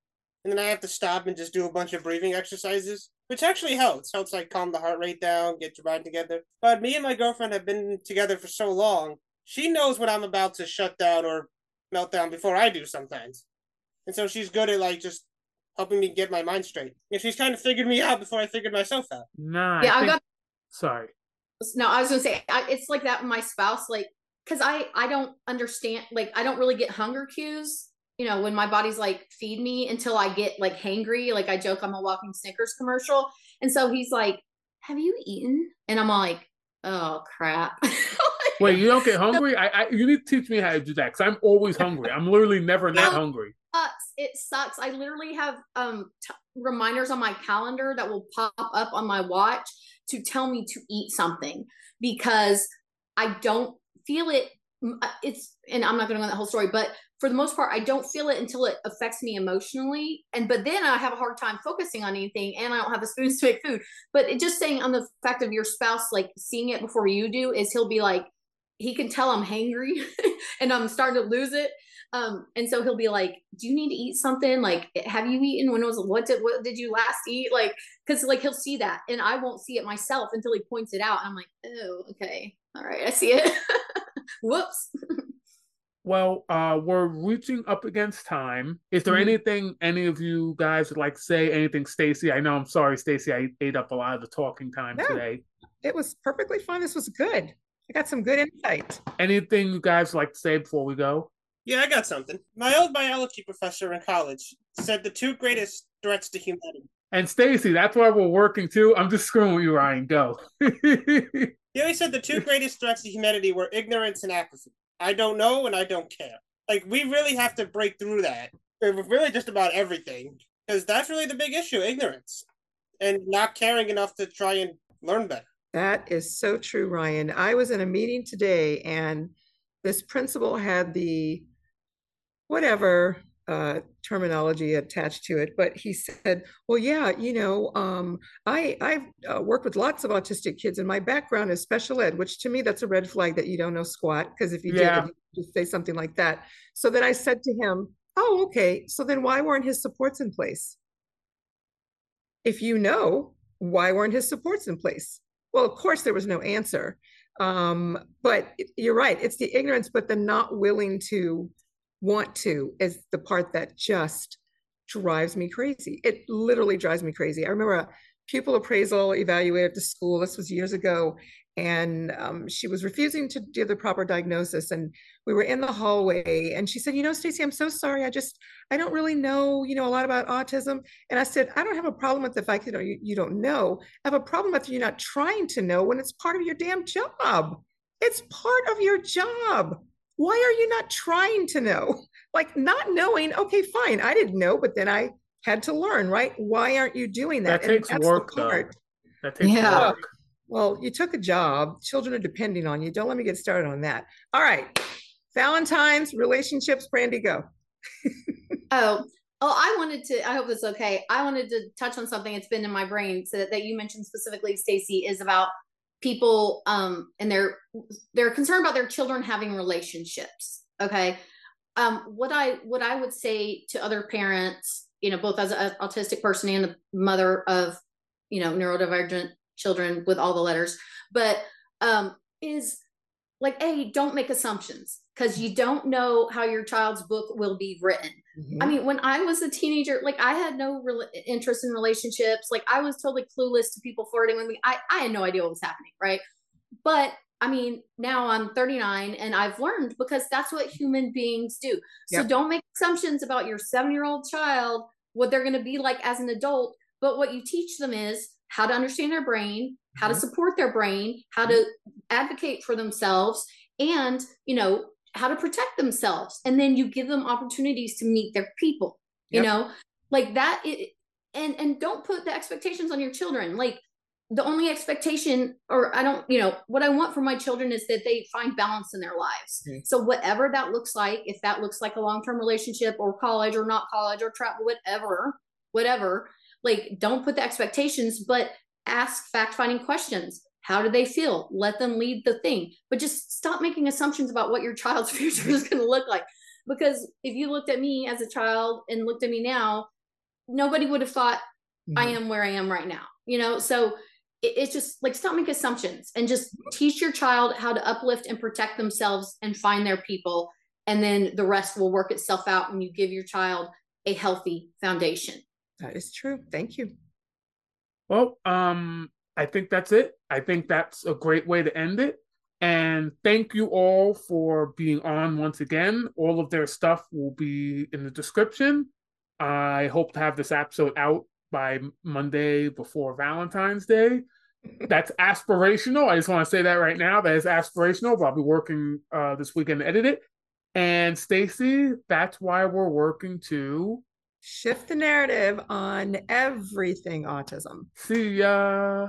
and then I have to stop and just do a bunch of breathing exercises, which actually helps. Helps like calm the heart rate down, get your mind together. But me and my girlfriend have been together for so long. She knows when I'm about to shut down or melt down before I do sometimes, and so she's good at like just helping me get my mind straight. And she's kind of figured me out before I figured myself out. Nah, Yeah, I I got sorry. no i was gonna say I, it's like that with my spouse like because i i don't understand like i don't really get hunger cues you know when my body's like feed me until i get like hangry like i joke i'm a walking snickers commercial and so he's like have you eaten and i'm like oh crap *laughs* Wait, you don't get hungry? I, I you need to teach me how to do that because I'm always hungry. I'm literally never not No. hungry. sucks. It sucks. I literally have um t- reminders on my calendar that will pop up on my watch to tell me to eat something because I don't feel it. uh, It's and I'm not going to go into that whole story, but for the most part, I don't feel it until it affects me emotionally. And but then I have a hard time focusing on anything, and I don't have the spoons to make food. But it just saying on the fact of your spouse like seeing it before you do is he'll be like he can tell I'm hangry *laughs* and I'm starting to lose it. Um and so he'll be like do you need to eat something? Like have you eaten? When was what did what did you last eat? Like because like he'll see that and i won't see it myself until he points it out. I'm like oh okay. All right i see it. *laughs* Whoops *laughs* Well, uh, we're reaching up against time. Is there Mhm. anything any of you guys would like to say? Anything, Stacy? I know I'm sorry, Stacy. I ate up a lot of the talking time No. today. It was perfectly fine. This was good. I got some good insight. Anything you guys would like to say before we go? Yeah, I got something. My old biology professor in college said the two greatest threats to humanity. And Stacy, that's why we're working too. I'm just screwing with you, Ryan. Go. *laughs* He always said the two greatest threats to humanity were ignorance and apathy. I don't know and I don't care. Like we really have to break through that. Really, just about everything, because that's really the big issue: ignorance and not caring enough to try and learn better. That is so true, Ryan. I was in a meeting today and this principal had the whatever uh, terminology attached to it, but he said, "Well, yeah, you know, um, I I've uh, worked with lots of autistic kids, and my background is special ed, which to me that's a red flag that you don't know squat because if you Yeah. did, you'd just say something like that." So then I said to him, "Oh, okay. So then why weren't his supports in place?" if you know, why weren't his supports in place? Well, of course, there was no answer. Um, but you're right, it's the ignorance, but the not willing to want to is the part that just drives me crazy. It literally drives me crazy. I remember a pupil appraisal evaluator at the school, this was years ago, and um, she was refusing to do the proper diagnosis and we were in the hallway and she said you know stacy i'm so sorry. I just i don't really know you know a lot about autism. And i said i don't have a problem with the fact that you, you don't know. I have a problem with you not trying to know when it's part of your damn job. It's part of your job why are you not trying to know *laughs* like not knowing okay fine i didn't know but then i had to learn right why aren't you doing that, that takes work though that takes yeah. work well, you took a job. Children are depending on you. Don't let me get started on that. All right. Valentine's, relationships, Brandi, go. *laughs* oh, oh, I wanted to, I hope it's okay. I wanted to touch on something that's been in my brain so that, that you mentioned specifically, Stacy, is about people um and they're they're concerned about their children having relationships. Okay. Um, what I what I would say to other parents, you know, both as an autistic person and a mother of, you know, neurodivergent children with all the letters, but um, is like, a don't make assumptions because you don't know how your child's book will be written. Mm-hmm. I mean, when I was a teenager, like I had no re- interest in relationships. Like I was totally clueless to people flirting with me. I, I had no idea what was happening, right? But I mean, now I'm 39 and I've learned because that's what human beings do. So yep. don't make assumptions about your seven year old child, what they're going to be like as an adult. But what you teach them is how to understand their brain, how to mm-hmm. support their brain, how to advocate for themselves, and you know how to protect themselves. And then you give them opportunities to meet their people. You yep. know, like that. It, and and don't put the expectations on your children. Like the only expectation or i don't you know what i want for my children is that they find balance in their lives okay. so whatever that looks like if that looks like a long-term relationship or college or not college or travel whatever whatever like don't put the expectations but ask fact finding questions how do they feel let them lead the thing but just stop making assumptions about what your child's *laughs* future is going to look like because if you looked at me as a child and looked at me now nobody would have thought mm-hmm. i am where i am right now you know so it, it's just like stop making assumptions and just teach your child how to uplift and protect themselves and find their people and then the rest will work itself out when you give your child a healthy foundation that is true. Thank you. Well, um, I think that's it. I think that's a great way to end it. And thank you all for being on once again. All of their stuff will be in the description. I hope to have this episode out by Monday before Valentine's Day. *laughs* That's aspirational. I just want to say that right now. That is aspirational, but I'll be working uh, this weekend to edit it. And Stacy, that's why we're working to shift the narrative on everything autism. See ya.